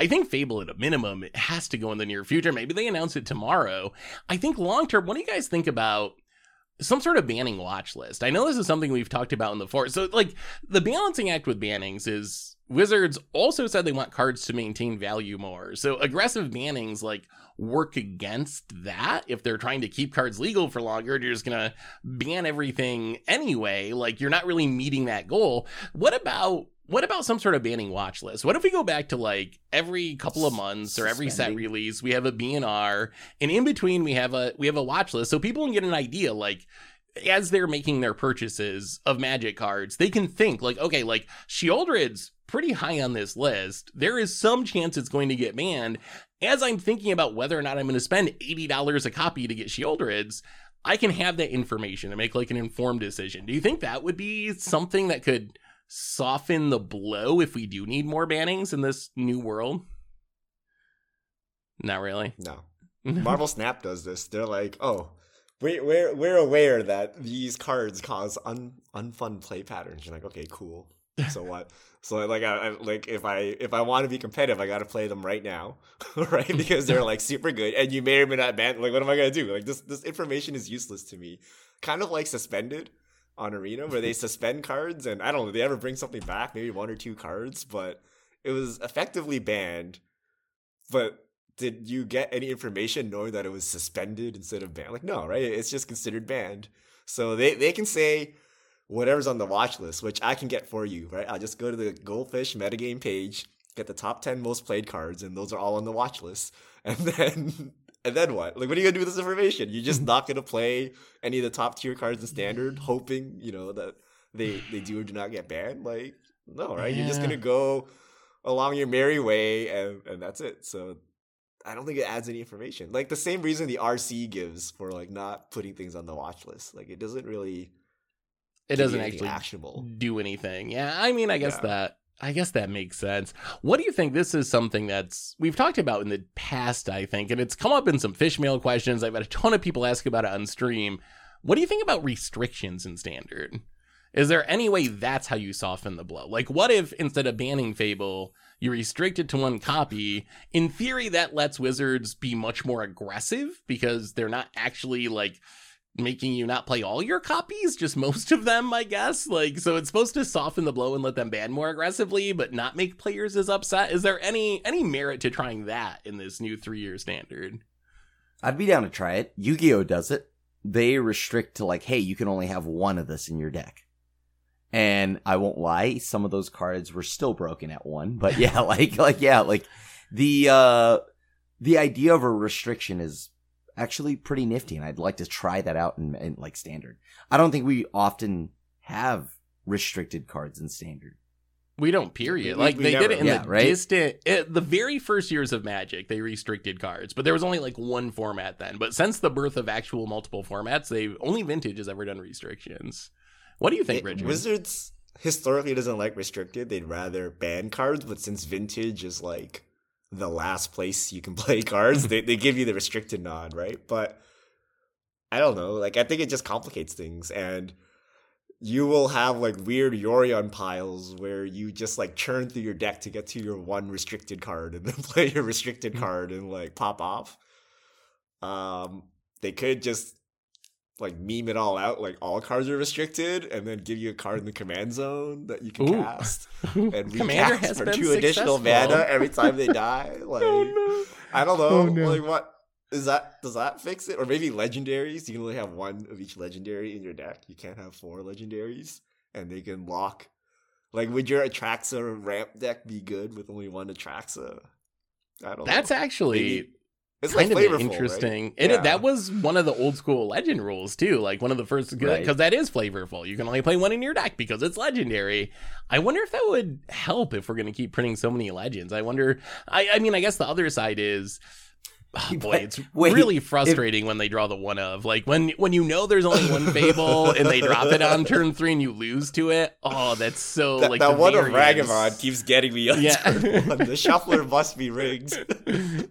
A: I think Fable at a minimum it has to go in the near future. Maybe they announce it tomorrow. I think long term, what do you guys think about some sort of banning watch list? I know this is something we've talked about in the forest. So like the balancing act with bannings is Wizards also said they want cards to maintain value more. So aggressive bannings like work against that if they're trying to keep cards legal for longer you're just going to ban everything anyway like you're not really meeting that goal what about what about some sort of banning watch list? What if we go back to like every couple of months or every set release we have a bnr and in between we have a we have a watch list so people can get an idea like as they're making their purchases of magic cards they can think like okay like Sheoldred's pretty high on this list. There is some chance it's going to get banned. As I'm thinking about whether or not I'm going to spend $80 a copy to get Sheoldreds, I can have that information and make like an informed decision. Do you think that would be something that could soften the blow if we do need more bannings in this new world? Not really.
B: No. Marvel Snap does this. They're like, oh, we, we're we're aware that these cards cause un, unfun play patterns. You're like, okay, cool. So what? so like, I, I like if I if I want to be competitive, I got to play them right now, right? Because they're like super good, and you may or may not ban. Like, what am I gonna do? Like this this information is useless to me. Kind of like suspended on Arena, where they suspend cards, and I don't know. They ever bring something back? Maybe one or two cards, but it was effectively banned. But did you get any information knowing that it was suspended instead of banned? Like, no, right? It's just considered banned. So they, they can say whatever's on the watch list, which I can get for you, right? I'll just go to the Goldfish metagame page, get the top 10 most played cards, and those are all on the watch list. And then. And then what? Like, what are you gonna do with this information? You're just not gonna play any of the top tier cards in standard, hoping you know that they they do or do not get banned. Like, no, right? You're just gonna go along your merry way, and and that's it. So I don't think it adds any information. Like the same reason the RC gives for like not putting things on the watch list. Like it doesn't really
A: It doesn't actually
B: actionable.
A: do anything. Yeah, I mean, I guess
B: Yeah.
A: that I guess that makes sense. What do you think? This is something that's we've talked about in the past, I think, and it's come up in some fish mail questions. I've had a ton of people ask about it on stream. What do you think about restrictions in standard? Is there any way that's how you soften the blow? Like, what if instead of banning Fable, you restrict it to one copy? In theory, that lets Wizards be much more aggressive because they're not actually like making you not play all your copies, just most of them, I guess. Like, so it's supposed to soften the blow and let them ban more aggressively, but not make players as upset. Is there any any merit to trying that in this new three year standard?
C: I'd be down to try it. Yu-Gi-Oh does it. They restrict to like, hey, you can only have one of this in your deck. And I won't lie, some of those cards were still broken at one, but yeah, like like yeah, like the uh the idea of a restriction is actually pretty nifty, and I'd like to try that out in, in like standard. I don't think we often have restricted cards in standard.
A: We don't. Period.
B: We-
A: like
B: we
A: they
B: never-
A: did it in
C: yeah,
A: the
C: right?
A: distant, it, the very first years of Magic. They restricted cards, but there was only like one format then. But since the birth of actual multiple formats, they only Vintage has ever done restrictions. What do you think,
B: It-
A: Richard?
B: Wizards historically doesn't like restricted. They'd rather ban cards, but since vintage is like the last place you can play cards, they, they give you the restricted nod, right? But I don't know. Like I think it just complicates things and you will have like weird Yorion piles where you just like churn through your deck to get to your one restricted card and then play your restricted card and like pop off. Um they could just like meme it all out like all cards are restricted and then give you a card in the command zone that you can
A: Ooh.
B: cast. And
A: Commander
B: recast
A: has
B: for
A: been
B: two additional mana oh, every time they die oh, like
A: oh
B: i don't know
A: Oh, no.
B: like what is that does that fix it? Or maybe legendaries you can only have one of each legendary in your deck. You can't have four legendaries and they can lock. Like would your atraxa ramp deck be good with only one atraxa? I don't!
A: That's
B: know.
A: actually
B: Maybe- it's
A: kind
B: like
A: of
B: flavorful,
A: interesting.
B: right?
A: It
B: Yeah.
A: that was one of the old school legend rules too. Like one of the first because
C: Right.
A: that is flavorful. You can only play one in your deck because it's legendary. I wonder if that would help if we're going to keep printing so many legends. I wonder. I I mean, I guess the other side is. Oh boy, it's
C: wait,
A: really frustrating when they draw the one of like when when you know there's only one fable and they drop it on turn three and you lose to it. Oh, that's so
B: that,
A: like
B: that
A: the
B: one of
A: variance.
B: Ragavan keeps getting me on
A: Yeah.
B: turn one. The shuffler must be rigged.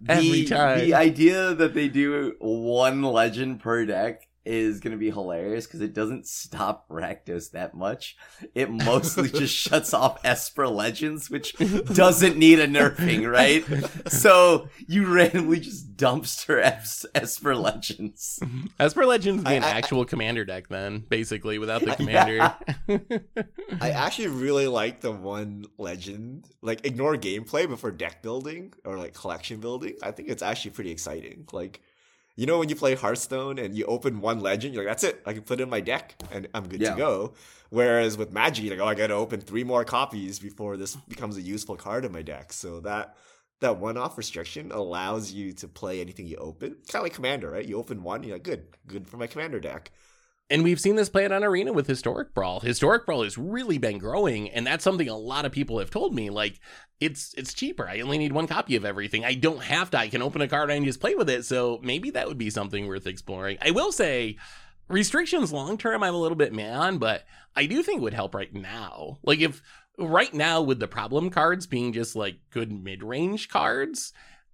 A: every
C: the,
A: time.
C: The idea that they do one legend per deck is going to be hilarious because it doesn't stop Rakdos that much. It mostly just shuts off Esper Legends, which doesn't need a nerfing, right? So you randomly just dumpster Es- Esper Legends.
A: Esper Legends would be an
B: I- I-
A: actual commander deck then, basically, without the
C: Yeah.
A: commander.
B: I actually really like the one legend. Like ignore gameplay before deck building or like collection building. I think it's actually pretty exciting. Like you know when you play Hearthstone and you open one legend, you're like, that's it. I can put it in my deck and I'm good
C: Yeah.
B: to go. Whereas with Magic, you're like, oh, I gotta open three more copies before this becomes a useful card in my deck. So that that one-off restriction allows you to play anything you open. Kind of like Commander, right? You open one, you're like, good, good for my Commander deck.
A: And we've seen this played on Arena with Historic Brawl. Historic Brawl has really been growing, and that's something a lot of people have told me. Like, it's it's cheaper. I only need one copy of everything. I don't have to. I can open a card and just play with it. So maybe that would be something worth exploring. I will say, restrictions long term, I'm a little bit mad on, but I do think it would help right now. Like if right now with the problem cards being just like good mid range cards.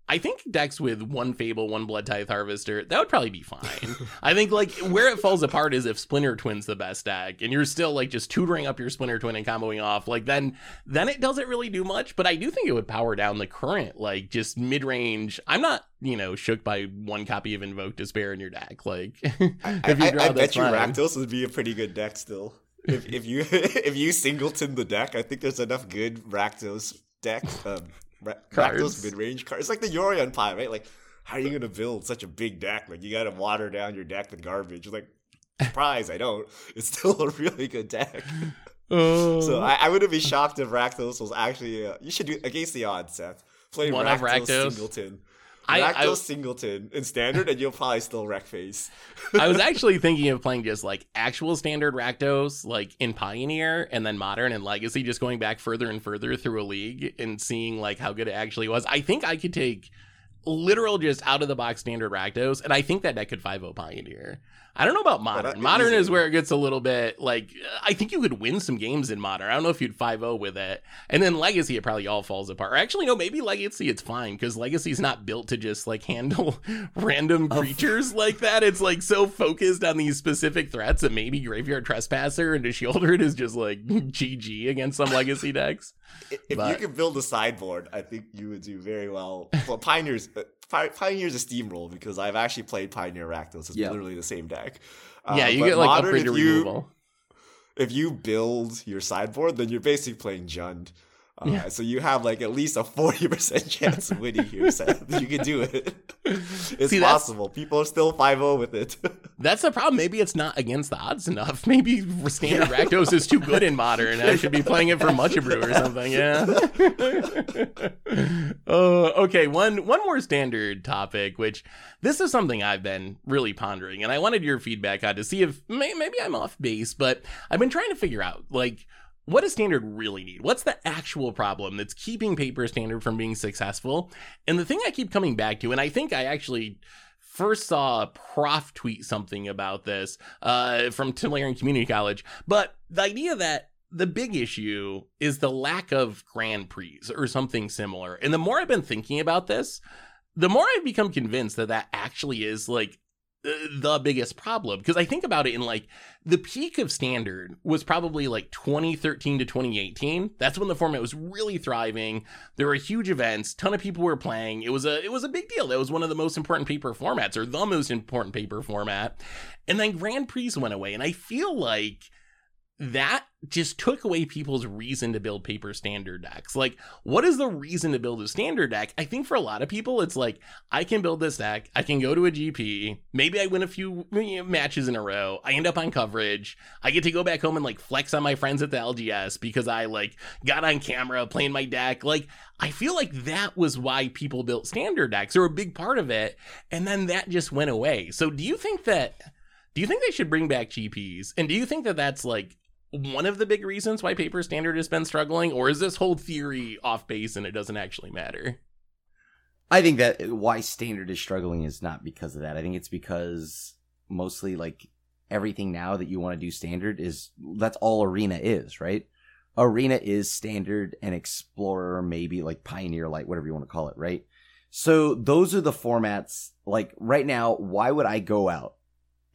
A: I think decks with one Fable, one Blood Tithe Harvester, that would probably be fine. I think like where it falls apart is if Splinter Twin's the best deck, and you're still like just tutoring up your Splinter Twin and comboing off. Like then, then it doesn't really do much. But I do think it would power down the current like just mid range. I'm not you know shook by one copy of Invoke Despair in your deck. Like
B: I,
A: if you
B: I-
A: draw,
B: I
A: that's
B: bet you
A: fine.
B: Rakdos would be a pretty good deck still. If if you if you singleton the deck, I think there's enough good Rakdos deck. Um, Ra-. Rakdos mid range cards. It's like the Yorion pie, right? Like, how are you gonna build such a big deck? Like, you gotta water down your deck with garbage. Like, surprise, I don't. It's still a really good deck.
A: Oh.
B: So I, I wouldn't be shocked if Rakdos was actually. Uh, you should do against the odds, Seth. Play
A: One
B: Rakdos,
A: Rakdos?
B: singleton.
A: I-
B: Rakdos
A: I-
B: singleton in standard, and you'll probably still wreck face.
A: I was actually thinking of playing just like actual standard Rakdos, like in Pioneer, and then Modern and Legacy, just going back further and further through a league and seeing like how good it actually was. I think I could take literal just out of the box standard Rakdos, and I think that deck could 5 Pioneer. I don't know about modern.
B: that-
A: modern
B: easily.
A: is where it gets a little bit like I think you could win some games in modern. I don't know if you'd 5-0 with it. And then legacy it probably all falls apart. Or actually no, maybe legacy it's fine cuz legacy's not built to just like handle random creatures like that. It's like so focused on these specific threats that maybe graveyard trespasser and a Sheoldred is just like GG against some legacy decks.
B: If
A: But-
B: you could build a sideboard, I think you would do very well. Well, Pioneers, uh, Pioneer's a steamroll because I've actually played Pioneer Rakdos. It's
C: Yeah.
B: literally the same deck.
A: yeah,
B: Uh,
A: you get like
B: Modern,
A: upgrade to
B: if you,
A: removal.
B: if you build your sideboard, then you're basically playing Jund. Uh,
A: Yeah.
B: So you have like at least a forty percent chance of winning here. Seth. you can do it. It's
A: See,
B: possible. People are still 5-0 with it.
A: That's the problem. Maybe it's not against the odds enough. Maybe standard Rakdos is too good in modern. I should be playing it for Much Abrew or something. Yeah. uh, okay. One one more standard topic, which this is something I've been really pondering, and I wanted your feedback on to see if may, maybe I'm off base, but I've been trying to figure out like. What does standard really need? What's the actual problem that's keeping paper standard from being successful? And the thing I keep coming back to, and I think I actually first saw a prof tweet something about this uh, from Tulare Community College, but the idea that the big issue is the lack of Grand Prix or something similar. And the more I've been thinking about this, the more I've become convinced that that actually is like Uh, the biggest problem because I think about it in like the peak of standard was probably like 2013 to 2018. That's when the format was really thriving. There were huge events, ton of people were playing. It was a it was a big deal. That was one of the most important paper formats or the most important paper format. And then Grand Prix went away and I feel like that just took away people's reason to build paper standard decks. Like, what is the reason to build a standard deck? I think for a lot of people, it's like, I can build this deck, I can go to a GP, maybe I win a few matches in a row, I end up on coverage, I get to go back home and like flex on my friends at the LGS because I like got on camera playing my deck. Like, I feel like that was why people built standard decks, or a big part of it, and then that just went away. So, do you think that? Do you think they should bring back GPs? And do you think that that's like one of the big reasons why paper standard has been struggling, or is this whole theory off base and it doesn't actually matter?
C: I think that why standard is struggling is not because of that. I think it's because mostly like everything now that you want to do standard is that's all arena is, right? Arena is standard and explorer, maybe like pioneer light, whatever you want to call it, right? So those are the formats. Like right now, why would I go out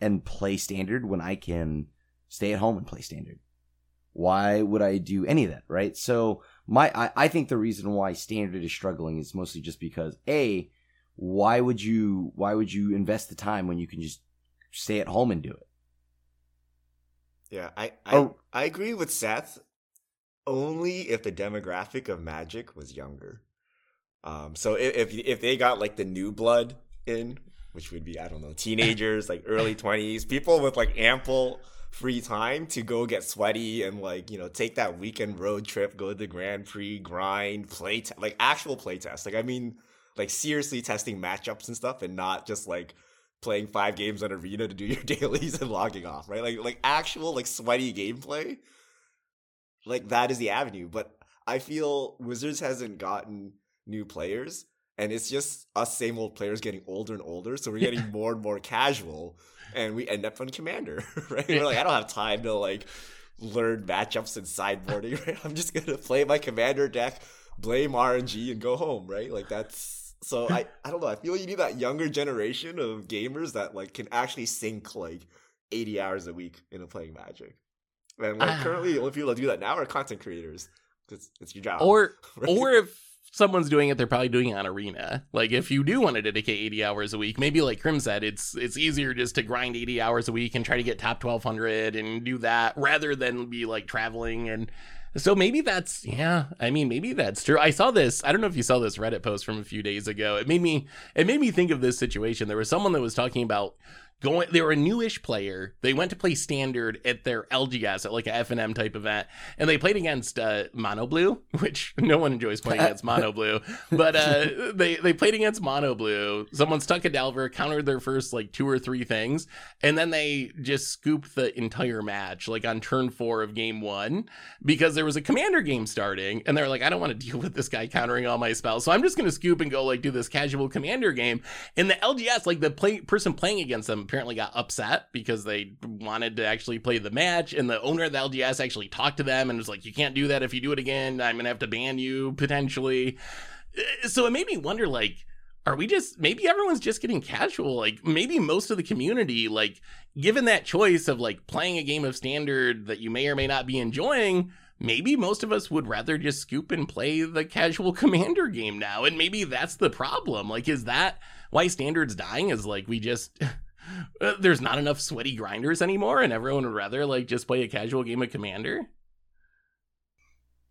C: and play standard when I can stay at home and play standard? Why would I do any of that, right? So my I, I think the reason why standard is struggling is mostly just because a why would you why would you invest the time when you can just stay at home and do it?
B: Yeah, I I,
C: Oh.
B: I agree with Seth. Only if the demographic of Magic was younger. Um, so if if, if they got like the new blood in, which would be I don't know teenagers like early twenties, people with like ample free time to go get sweaty and like you know take that weekend road trip, go to the Grand Prix, grind, play te- like actual play test. Like I mean, like seriously testing matchups and stuff, and not just like playing five games on arena to do your dailies and logging off, right? Like like actual like sweaty gameplay. Like that is the avenue, but I feel Wizards hasn't gotten new players and it's just us same old players getting older and older, so we're getting more and more casual and we end up on commander, right? We're like I don't have time to like learn matchups and sideboarding, right? I'm just going to play my commander deck, blame RNG and go home, right? Like that's so I I don't know. I feel you need that younger generation of gamers that like can actually sink like 80 hours a week into playing Magic. And like
A: Ah.
B: currently, the only people that do that now are content creators. It's, it's your job.
A: Or
B: right?
A: or if someone's doing it, they're probably doing it on arena. Like if you do want to dedicate 80 hours a week, maybe like Krim said, it's it's easier just to grind 80 hours a week and try to get top 1200 and do that rather than be like traveling and so maybe that's yeah i mean maybe that's true. I saw this i don't know if you saw this reddit post from a few days ago. It made me it made me think of this situation. There was someone that was talking about going they were a newish player. They went to play standard at their lgs at like a f&m type event and they played against uh, mono blue which no one enjoys playing against mono blue but uh, they they played against mono blue. Someone stuck a delver countered their first like two or three things and then they just scooped the entire match like on turn four of game one because there was a commander game starting and they're like i don't want to deal with this guy countering all my spells so i'm just going to scoop and go like do this casual commander game. And the lgs like the play person playing against them apparently got upset because they wanted to actually play the match and the owner of the LGS actually talked to them and was like you can't do that if you do it again. I'm going to have to ban you potentially. Uh, so it made me wonder like are we just maybe everyone's just getting casual like maybe most of the community like given that choice of like playing a game of standard that you may or may not be enjoying maybe most of us would rather just scoop and play the casual commander game now and maybe that's the problem. Like is that why standards dying is like we just uh, there's not enough sweaty grinders anymore and everyone would rather like just play a casual game of commander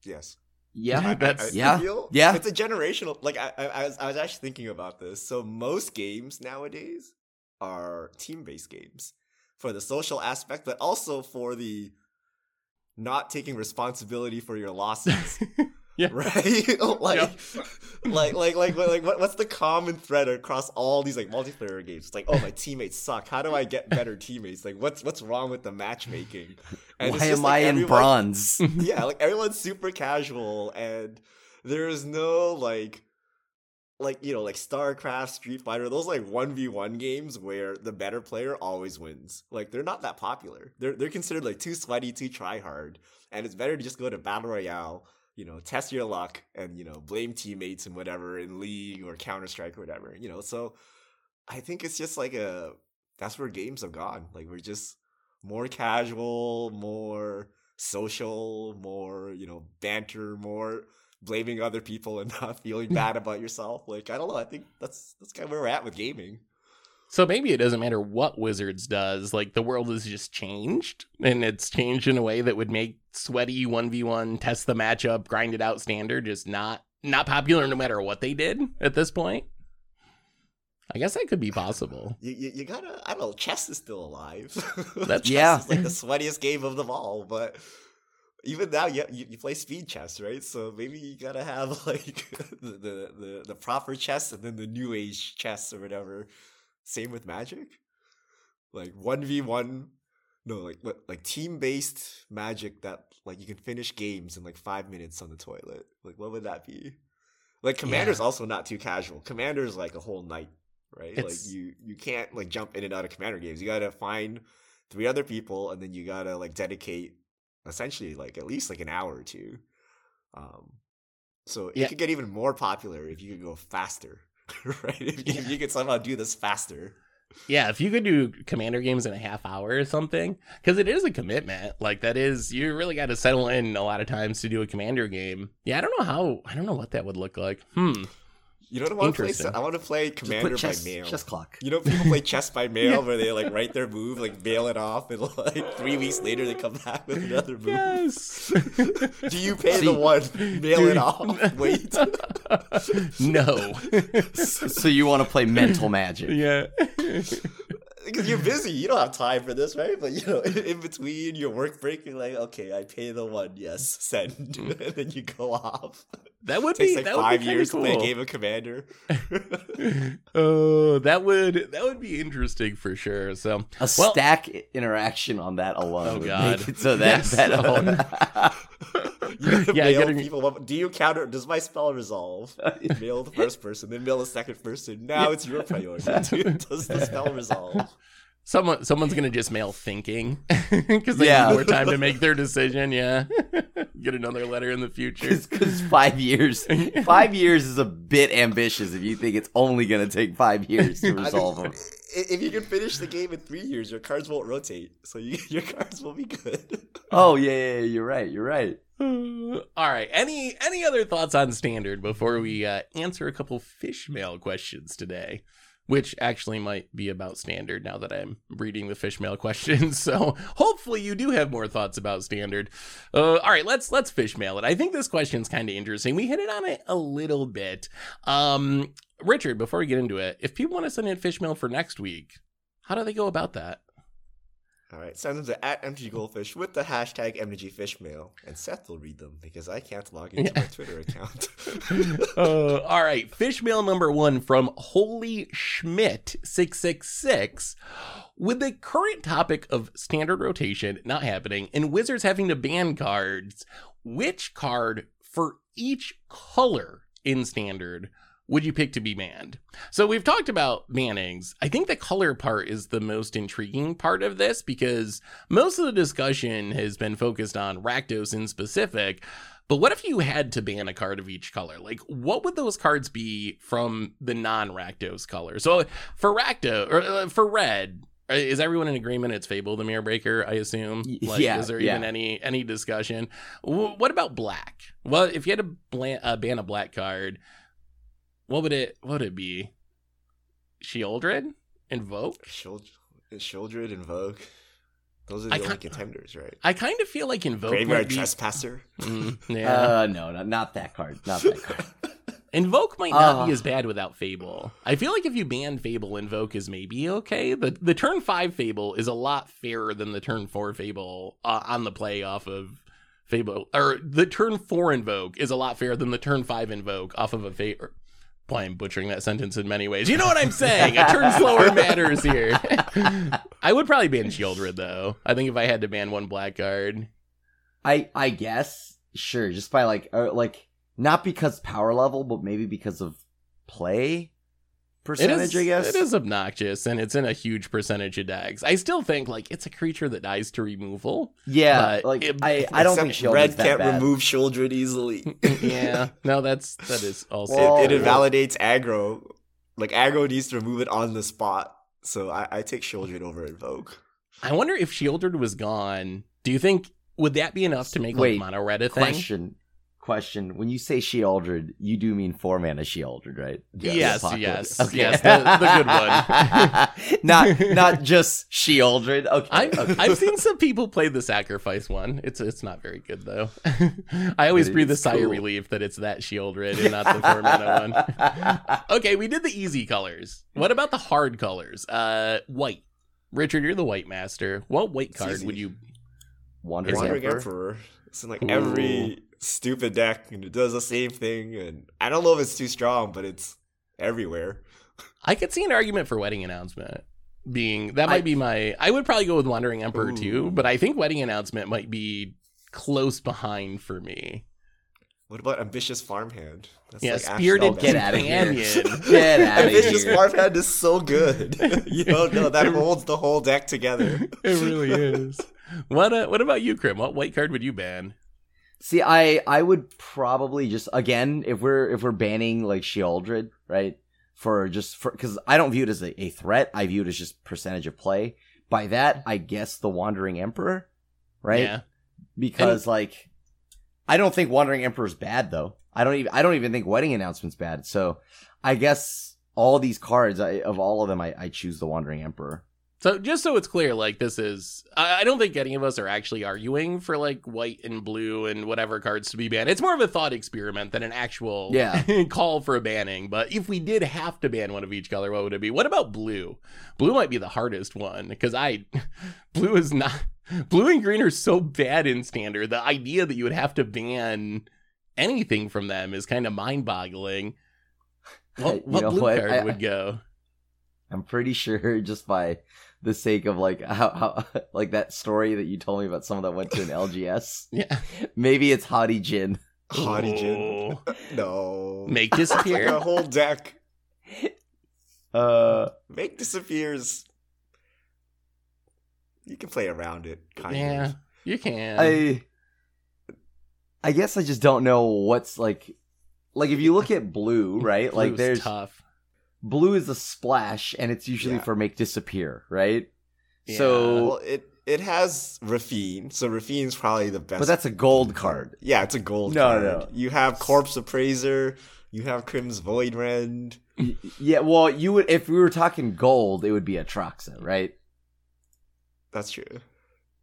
B: Yes.
C: Yeah,
B: I- I-
A: that's-
B: I
C: yeah,
B: feel
C: yeah.
B: It's a generational. Like I, I, I was, I was actually thinking about this. So most games nowadays are team-based games for the social aspect, but also for the not taking responsibility for your losses.
A: Yeah.
B: Right. like, like, like, like, like, what, what's the common thread across all these like multiplayer games? It's like, oh, my teammates suck. How do I get better teammates? Like, what's what's wrong with the matchmaking? And it's
C: Why
B: just,
C: am
B: like,
C: I in bronze?
B: yeah, like everyone's super casual and there is no like like you know, like StarCraft, Street Fighter, those like 1v1 games where the better player always wins. Like they're not that popular. They're they're considered like too sweaty, too try hard. And it's better to just go to Battle Royale, you know, test your luck and you know, blame teammates and whatever in League or Counter-Strike or whatever, you know. So I think it's just like a that's where games have gone. Like we're just more casual, more social, more, you know, banter, more blaming other people and not feeling bad about yourself. Like, I don't know. I think that's that's kind of where we're at with gaming.
A: So maybe it doesn't matter what Wizards does. Like the world has just changed, and it's changed in a way that would make sweaty one v one test the matchup, grind it out standard just not not popular no matter what they did at this point. I guess that could be possible.
B: You, you, you gotta, I don't know, chess is still alive.
A: That's-
B: chess
C: Yeah.
B: is like the sweatiest game of them all, but even now you, you, you play speed chess, right? So maybe you gotta have like the, the, the, the proper chess and then the new age chess or whatever. Same with magic. Like 1v1, no, like like team based magic that like you can finish games in like five minutes on the toilet. Like what would that be? Like commander's
A: Yeah.
B: also not too casual. Commander's like a whole night, right?
A: It's-
B: Like you you can't like jump in and out of commander games. You gotta find three other people and then you gotta like dedicate essentially like at least like an hour or two. Um so it
A: Yeah.
B: could get even more popular if you could go faster. right? If, you- if you could somehow do this faster.
A: Yeah, if you could do commander games in a half hour or something, because it is a commitment. Like that is, you really got to settle in a lot of times to do a commander game. Yeah, I don't know how. I don't know what that would look like. Hmm.
B: You know what I want to play? I want to play commander
C: chess,
B: by mail.
C: chess clock.
B: You know, people play chess by mail
A: Yeah.
B: where they like write their move, like mail it off, and like three weeks later they come back with another move.
A: Yes.
B: Do you pay
C: See,
B: the one, mail it off, wait?
A: no.
C: so you want to play mental magic?
A: yeah.
B: Because you're busy, you don't have time for this, right? But you know, in, in between your work break, you're like, okay, I pay the one, yes, send, mm. and then you go off.
A: That would
B: takes
A: be
B: like
A: that
B: five
A: would be
B: years
A: cool.
B: to play a game of Commander.
A: Oh, that would that would be interesting for sure. So
C: A
A: Well-
C: stack interaction on that alone.
A: Oh,
C: would
A: God.
C: Make it so that,
A: Yes.
C: that
B: You
A: Yeah, getting-
B: people. Do you counter? Does my spell resolve? mail the first person, then mail the second person. Now it's your priority. Does the spell resolve?
A: someone someone's gonna just mail thinking because they
C: Yeah.
A: need more time to make their decision. Yeah, get another letter in the future.
C: because five years, five years is a bit ambitious if you think it's only going to take five years to
B: I mean,
C: resolve them.
B: I- If you can finish the game in three years, your cards won't rotate, so you, your cards will be good.
C: Oh yeah, yeah, yeah, you're right. You're right.
A: All right. Any any other thoughts on standard before we uh, answer a couple fish mail questions today? Which actually might be about standard now that I'm reading the fish mail questions. So hopefully you do have more thoughts about standard. Uh, all right, let's let's fish mail it. I think this question's kind of interesting. We hit it on it a little bit. Um, Richard, before we get into it, if people want to send in fish mail for next week, How do they go about that?
B: All right, send them to at MTG Goldfish with the hashtag MTG Fishmail, and Seth will read them because I can't log into
A: Yeah.
B: my Twitter account.
A: uh, all right, fish mail number one from Holy Schmidt six six six. With the current topic of standard rotation not happening and Wizards having to ban cards, which card for each color in standard would you pick to be banned? So we've talked about bannings. I think the color part is the most intriguing part of this because most of the discussion has been focused on Rakdos in specific. But what if you had to ban a card of each color? Like, what would those cards be from the non-Rakdos color? So for Rakdos or uh, for red, uh, is everyone in agreement? It's Fable the Mirror Breaker, I assume. Like,
C: yeah,
A: is there
C: yeah.
A: even any any discussion? W- what about black? Well, if you had to blan- uh, ban a black card, what would it what would it be? Sheoldred, Invoke.
B: Shield, Sheoldred and Vogue. Those are
A: I
B: the only
A: can't-
B: contenders, right?
A: I kind of feel like Invoke
B: Graveyard
A: might be.
B: Trespasser.
A: Mm, yeah.
C: Uh, no, no, not that card. Not that card.
A: Invoke might not be
C: Uh.
A: as bad without Fable. I feel like if you ban Fable, Invoke is maybe okay. The the turn five Fable is a lot fairer than the turn four Fable uh, on the play off of Fable, or the turn four Invoke is a lot fairer than the turn five Invoke off of a Fable. Boy, I'm butchering that sentence in many ways. You know what I'm saying? A turn slower matters here. I would probably ban Sheoldred though. I think if I had to ban one black card,
C: I I guess sure, just by like uh, like not because power level, but maybe because of play
A: It
C: percentage.
A: is,
C: I guess
A: it is obnoxious, and it's in a huge percentage of decks. I still think like it's a creature that dies to removal.
C: Yeah, like
A: it-
C: I I don't think
B: Except
C: Sheoldred
B: can't
C: bad.
B: remove Sheoldred easily.
A: yeah, no, that's that is also.
C: Well,
B: it, it invalidates aggro. Like aggro needs to remove it on the spot. So I, I take Sheoldred over Invoke.
A: I wonder if Sheoldred was gone. Do you think would that be enough to make
C: Wait,
A: like mono red a thing?
C: Question. Question. When you say Sheoldred, you do mean four mana Sheoldred, right?
A: Yes,
C: Apocalypse.
A: yes, yes, the- the good
C: one. not not just Sheoldred. Okay.
A: I've,
C: okay.
A: I've seen some people play the sacrifice one. It's it's not very good though. I always breathe a
C: it's
A: sigh of relief that it's that Sheoldred and not the four mana one. okay, we did the easy colors. What about the hard colors? Uh, white. Richard, you're the white master. What white card would you?
C: Wandering
B: Wandering
C: Emperor.
B: Emperor. It's in like
C: Ooh.
B: every stupid deck and it does the same thing. And I don't know if it's too strong, but it's everywhere.
A: I could see an argument for wedding announcement being that might
C: I-
A: be my. I would probably go with Wandering Emperor too, but I think wedding announcement might be close behind for me.
B: What about Ambitious Farmhand? That's
A: yeah,
B: like
A: Spirited
C: get outta here.
A: Companion.
C: Get out of here. Ambitious.
B: Farmhand is so good. you don't know that holds the whole deck together.
A: it really is. What uh, what about you, Krim? What white card would you ban?
C: See, I I would probably just again if we're if we're banning like Sheoldred, right? For just for because I don't view it as a, a threat. I view it as just percentage of play. By that, I guess the Wandering Emperor, right?
A: Yeah.
C: Because like, I don't think Wandering Emperor is bad though. I don't even I don't even think Wedding Announcement's bad. So I guess all these cards, I, of all of them, I, I choose the Wandering Emperor.
A: So just so it's clear, like this is, I I don't think any of us are actually arguing for like white and blue and whatever cards to be banned. It's more of a thought experiment than an actual
C: Yeah.
A: call for a banning. But if we did have to ban one of each color, what would it be? What about blue? Blue might be the hardest one because I, blue is not, blue and green are so bad in standard. The idea that you would have to ban anything from them is kind of mind boggling. What, what blue
C: what?
A: card
C: I-
A: would go?
C: I'm pretty sure just by the sake of like how, how like that story that you told me about someone that went to an LGS.
A: Yeah.
C: Maybe it's Haughty Djinn.
B: Haughty Djinn.
A: Oh.
B: No.
A: Make
B: It's like
A: disappear.
B: a whole deck.
C: Uh
B: Make disappears. You can play around it, kind
A: Yeah,
B: of.
A: you can.
C: I I guess I just don't know what's like like if you look at blue, right? like
A: Blue's
C: there's
A: tough.
C: Blue is a splash and it's usually
B: Yeah.
C: for make disappear, right?
A: Yeah.
C: So
B: Well, it it has Raffine, so Raffine's probably the best.
C: but that's a gold card.
B: Yeah, it's a gold card.
C: No,
B: card.
C: no.
B: You have Corpse Appraiser. You have Crim's Void Rend.
C: Yeah, well, you would if we were talking gold, it would be Atraxa, right?
B: That's true.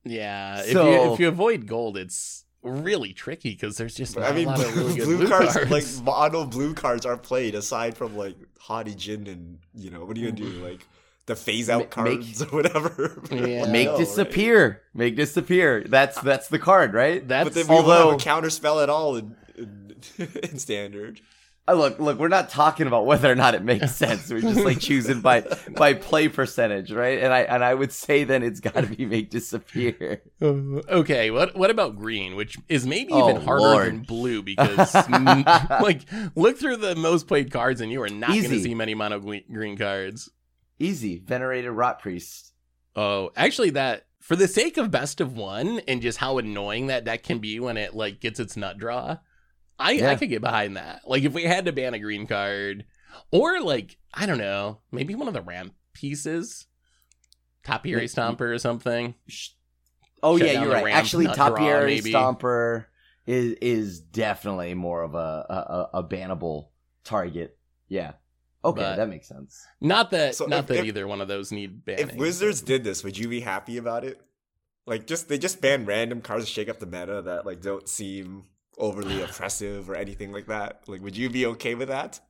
A: Yeah, if you
C: So-
A: if you avoid gold, it's really tricky because there's just
B: But
A: not
B: I mean,
A: a lot of really good
B: blue,
A: blue,
B: cards,
A: cards.
B: like mono blue cards, are played aside from like Haughty Djinn and you know what are you gonna do? Mm. Like the phase out
C: Ma-
B: cards or whatever.
A: Yeah.
C: Make
B: No, right?
C: disappear. Make disappear. That's that's the card, right?
A: That's
B: But then we
C: Although-
B: won't have a counter spell at all in, in, in standard.
C: Look, look, we're not talking about whether or not it makes sense. We're just like choosing by by play percentage, right? And I and I would say then it's got to be make disappear.
A: Uh, okay, what what about green, which is maybe
C: Oh,
A: even harder
C: Lord.
A: than blue because like look through the most played cards and you are not going to see many mono green cards.
C: Easy, venerated rot priest.
A: Oh, actually, that for the sake of best of one and just how annoying that deck can be when it like gets its nut draw, I I could get behind that. Like if we had to ban a green card, or like I don't know, maybe one of the ramp pieces, Topiary Stomper or something.
C: Oh
A: Shut
C: yeah, you're right.
A: ramp,
C: Actually,
A: nut draw,
C: Topiary. Stomper is is definitely more of a a, a, a bannable target. Yeah. Okay,
A: But-
C: that makes sense.
A: Not that
B: So
A: not
B: if-
A: that
B: if-
A: either one of those need banning.
B: If Wizards did this, would you be happy about it? Like, just they just ban random cards to shake up the meta that like don't seem overly oppressive or anything like that. Like, would you be okay with that?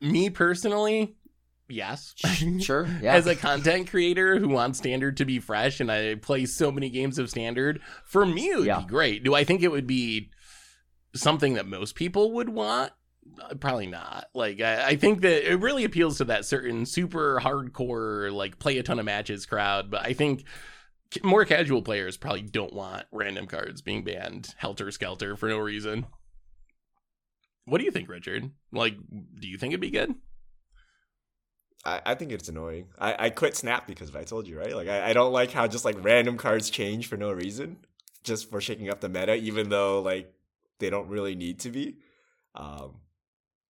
A: Me personally, yes.
C: Sure. Yeah.
A: As a content creator who wants standard to be fresh and I play so many games of standard, for me it would
C: Yeah.
A: be great. Do I think it would be something that most people would want? Uh, Probably not. Like I, I think that it really appeals to that certain super hardcore like play a ton of matches crowd, but I think c- more casual players probably don't want random cards being banned helter skelter for no reason. What do you think, Richard? Like, do you think it'd be good?
B: I, I think it's annoying. I, I quit Snap because of I told you right. Like, I, I don't like how just like random cards change for no reason, just for shaking up the meta, even though like they don't really need to be. Um,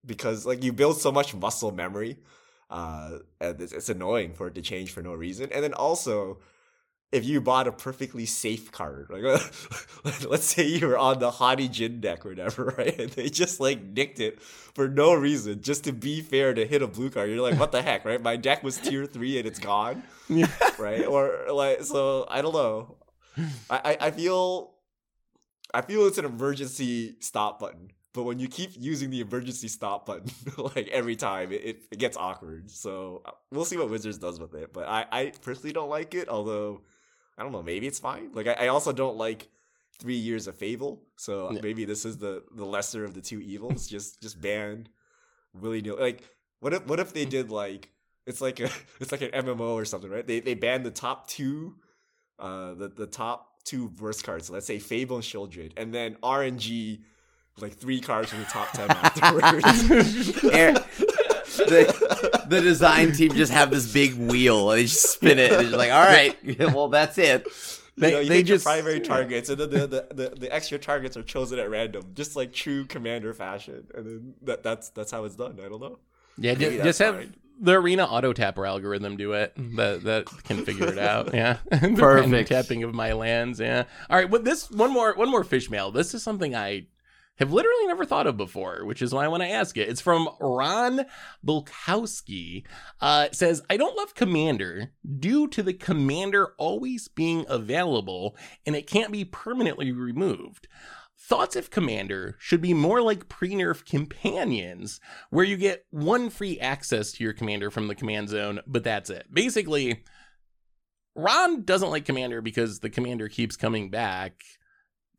B: because like you build so much muscle memory, uh, and it's, it's annoying for it to change for no reason. And then also, if you bought a perfectly safe card, like let's say you were on the Haughty Djinn deck or whatever, right? And they just like nicked it for no reason, just to be fair to hit a blue card. You're like, what the heck, right? My deck was tier three and it's gone,
A: Yeah.
B: right? Or like, so I don't know. I, I, I feel, I feel it's an emergency stop button. But when you keep using the emergency stop button like every time, it, it, it gets awkward. So uh, we'll see what Wizards does with it. But I, I personally don't like it. Although I don't know, maybe it's fine. Like I, I also don't like three years of Fable. So
A: Yeah.
B: maybe this is the the lesser of the two evils. just just ban willy nilly. Like what if what if they did like it's like a it's like an MMO or something, right? They they banned the top two, uh, the the top two worst cards. So let's say Fable and Sheoldred, and then RNG like three cards from the top ten afterwards.
C: The, the design team just have this big wheel and they just spin it and it's just like, all right, well that's it.
A: They-
B: you know, you
A: they
B: hit your
A: just-
B: primary targets, and then the, the, the, the extra targets are chosen at random, just like true commander fashion. And then that, that's that's how it's done. I don't know.
A: Yeah,
B: Maybe
A: just, just have
B: fine.
A: the arena auto tapper algorithm do it. That that can figure it out. Yeah,
C: Perfect.
A: tapping of my lands. Yeah. All right, but this one more one more fish mail. This is something I have literally never thought of before, which is why I want to ask it. It's from Ron Bulkowski. Uh, says, I don't love Commander due to the Commander always being available and it can't be permanently removed. Thoughts if Commander should be more like pre nerf companions, where you get one free access to your commander from the command zone, but that's it. Basically, Ron doesn't like Commander because the commander keeps coming back.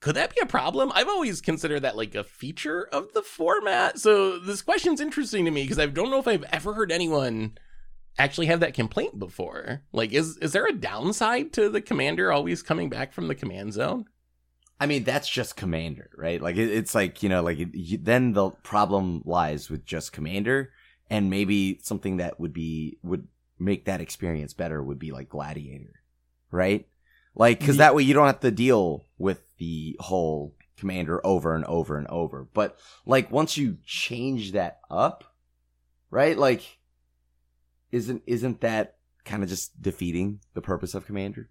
A: Could that be a problem? I've always considered that like a feature of the format. So this question's interesting to me because I don't know if I've ever heard anyone actually have that complaint before. Like, is is there a downside to the commander always coming back from the command zone?
C: I mean, that's just commander, right? Like it, it's like you know, like it, you, then the problem lies with just commander, and maybe something that would be would make that experience better would be like gladiator, right? Like because that way you don't have to deal with the whole commander over and over and over. But like once you change that up, right? Like isn't isn't that kind of just defeating the purpose of commander?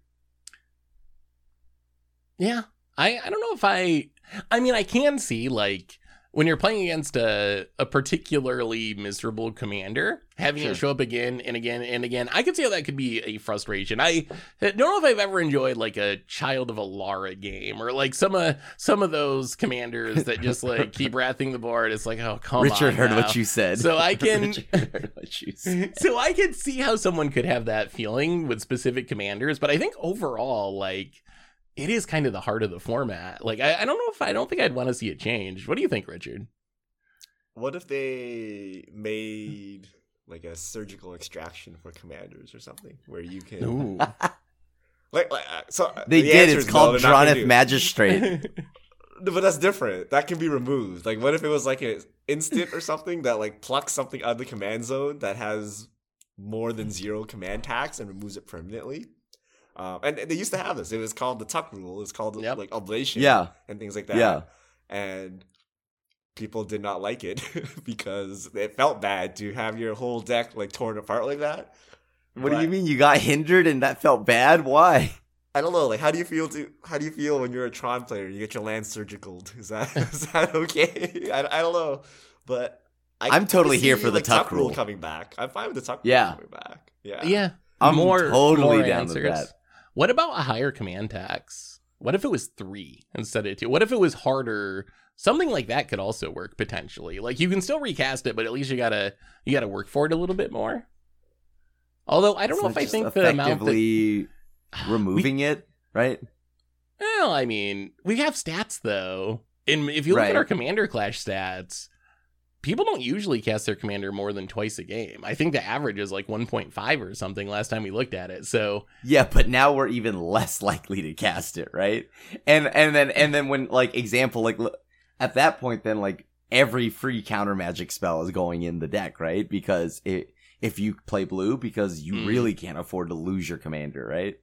A: Yeah. I, I don't know if I I mean I can see like when you're playing against a, a particularly miserable commander, having
C: Sure.
A: it show up again and again and again, I could see how that could be a frustration. I don't know if I've ever enjoyed like a Child of Alara game or like some of some of those commanders that just like keep wrathing the board. It's like, oh come on.
C: Richard heard
A: now.
C: what you said.
A: So I can-
C: heard what you said.
A: so I could see how someone could have that feeling with specific commanders, but I think overall, like, it is kind of the heart of the format. Like, I, I don't know if I don't think I'd want to see it change. What do you think, Richard?
B: What if they made like a surgical extraction for commanders or something where you can
A: Ooh.
B: like, like uh, so uh,
C: They
B: the
C: did. It's
B: is
C: called
B: no, they're not gonna Drannith.
C: Magistrate.
B: But that's different. That can be removed. Like, what if it was like an instant or something that like plucks something out of the command zone that has more than zero command tax and removes it permanently? Um, and they used to have this. It was called the Tuck rule. It was called
A: Yep.
B: like oblation.
C: Yeah.
B: and things like that.
C: Yeah.
B: and people did not like it because it felt bad to have your whole deck like torn apart like that.
C: What do you mean you got hindered and that felt bad? Why?
B: I don't know. Like, how do you feel? To how do you feel when you're a Tron player? You get your land surgical. Is that is that okay? I, I don't know, but I
C: I'm totally here
B: see,
C: for the
B: like,
C: Tuck rule.
B: coming back. I'm fine with the Tuck
C: Yeah.
B: rule coming back. Yeah,
A: yeah.
C: I'm
A: more,
C: totally
A: more
C: down with that.
A: What about a higher command tax? What if it was three instead of two? What if it was harder? Something like that could also work potentially. Like you can still recast it, but at least you gotta you gotta work for it a little bit more. Although I don't know if I think the amount that
C: removing it, right?
A: Well, I mean, we have stats though. And if you look at our commander clash stats, people don't usually cast their commander more than twice a game. I think the average is like 1.5 or something last time we looked at it. So,
C: Yeah, but now we're even less likely to cast it, right? And and then and then when like example like at that point then like every free counter magic spell is going in the deck, right? Because it if you play blue because you
A: Mm.
C: really can't afford to lose your commander, right?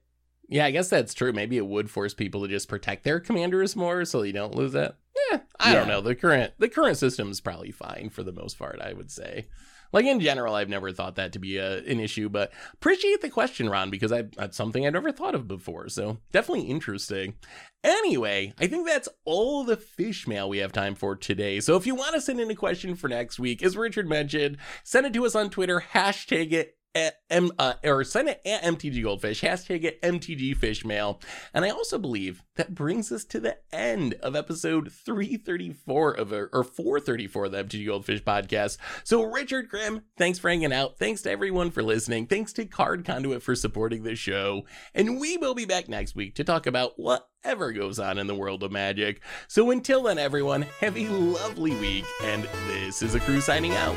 A: yeah, I guess that's true. Maybe it would force people to just protect their commanders more so you don't lose it. Yeah, I don't know. The current the current system is probably fine for the most part, I would say. Like in general, I've never thought that to be a, an issue, but appreciate the question, Ron, because I, that's something I'd never thought of before. So definitely interesting. Anyway, I think that's all the fish mail we have time for today. So if you want to send in a question for next week, as Richard mentioned, send it to us on Twitter, hashtag it M, uh, or send it at MTG Goldfish, hashtag it MTG Fishmail. And I also believe that brings us to the end of episode 334 of or 434 of the MTG Goldfish podcast. So, Richard Grimm, thanks for hanging out. Thanks to everyone for listening. Thanks to Card Conduit for supporting the show. And we will be back next week to talk about whatever goes on in the world of magic. So, until then, everyone, have a lovely week. And this is a crew signing out.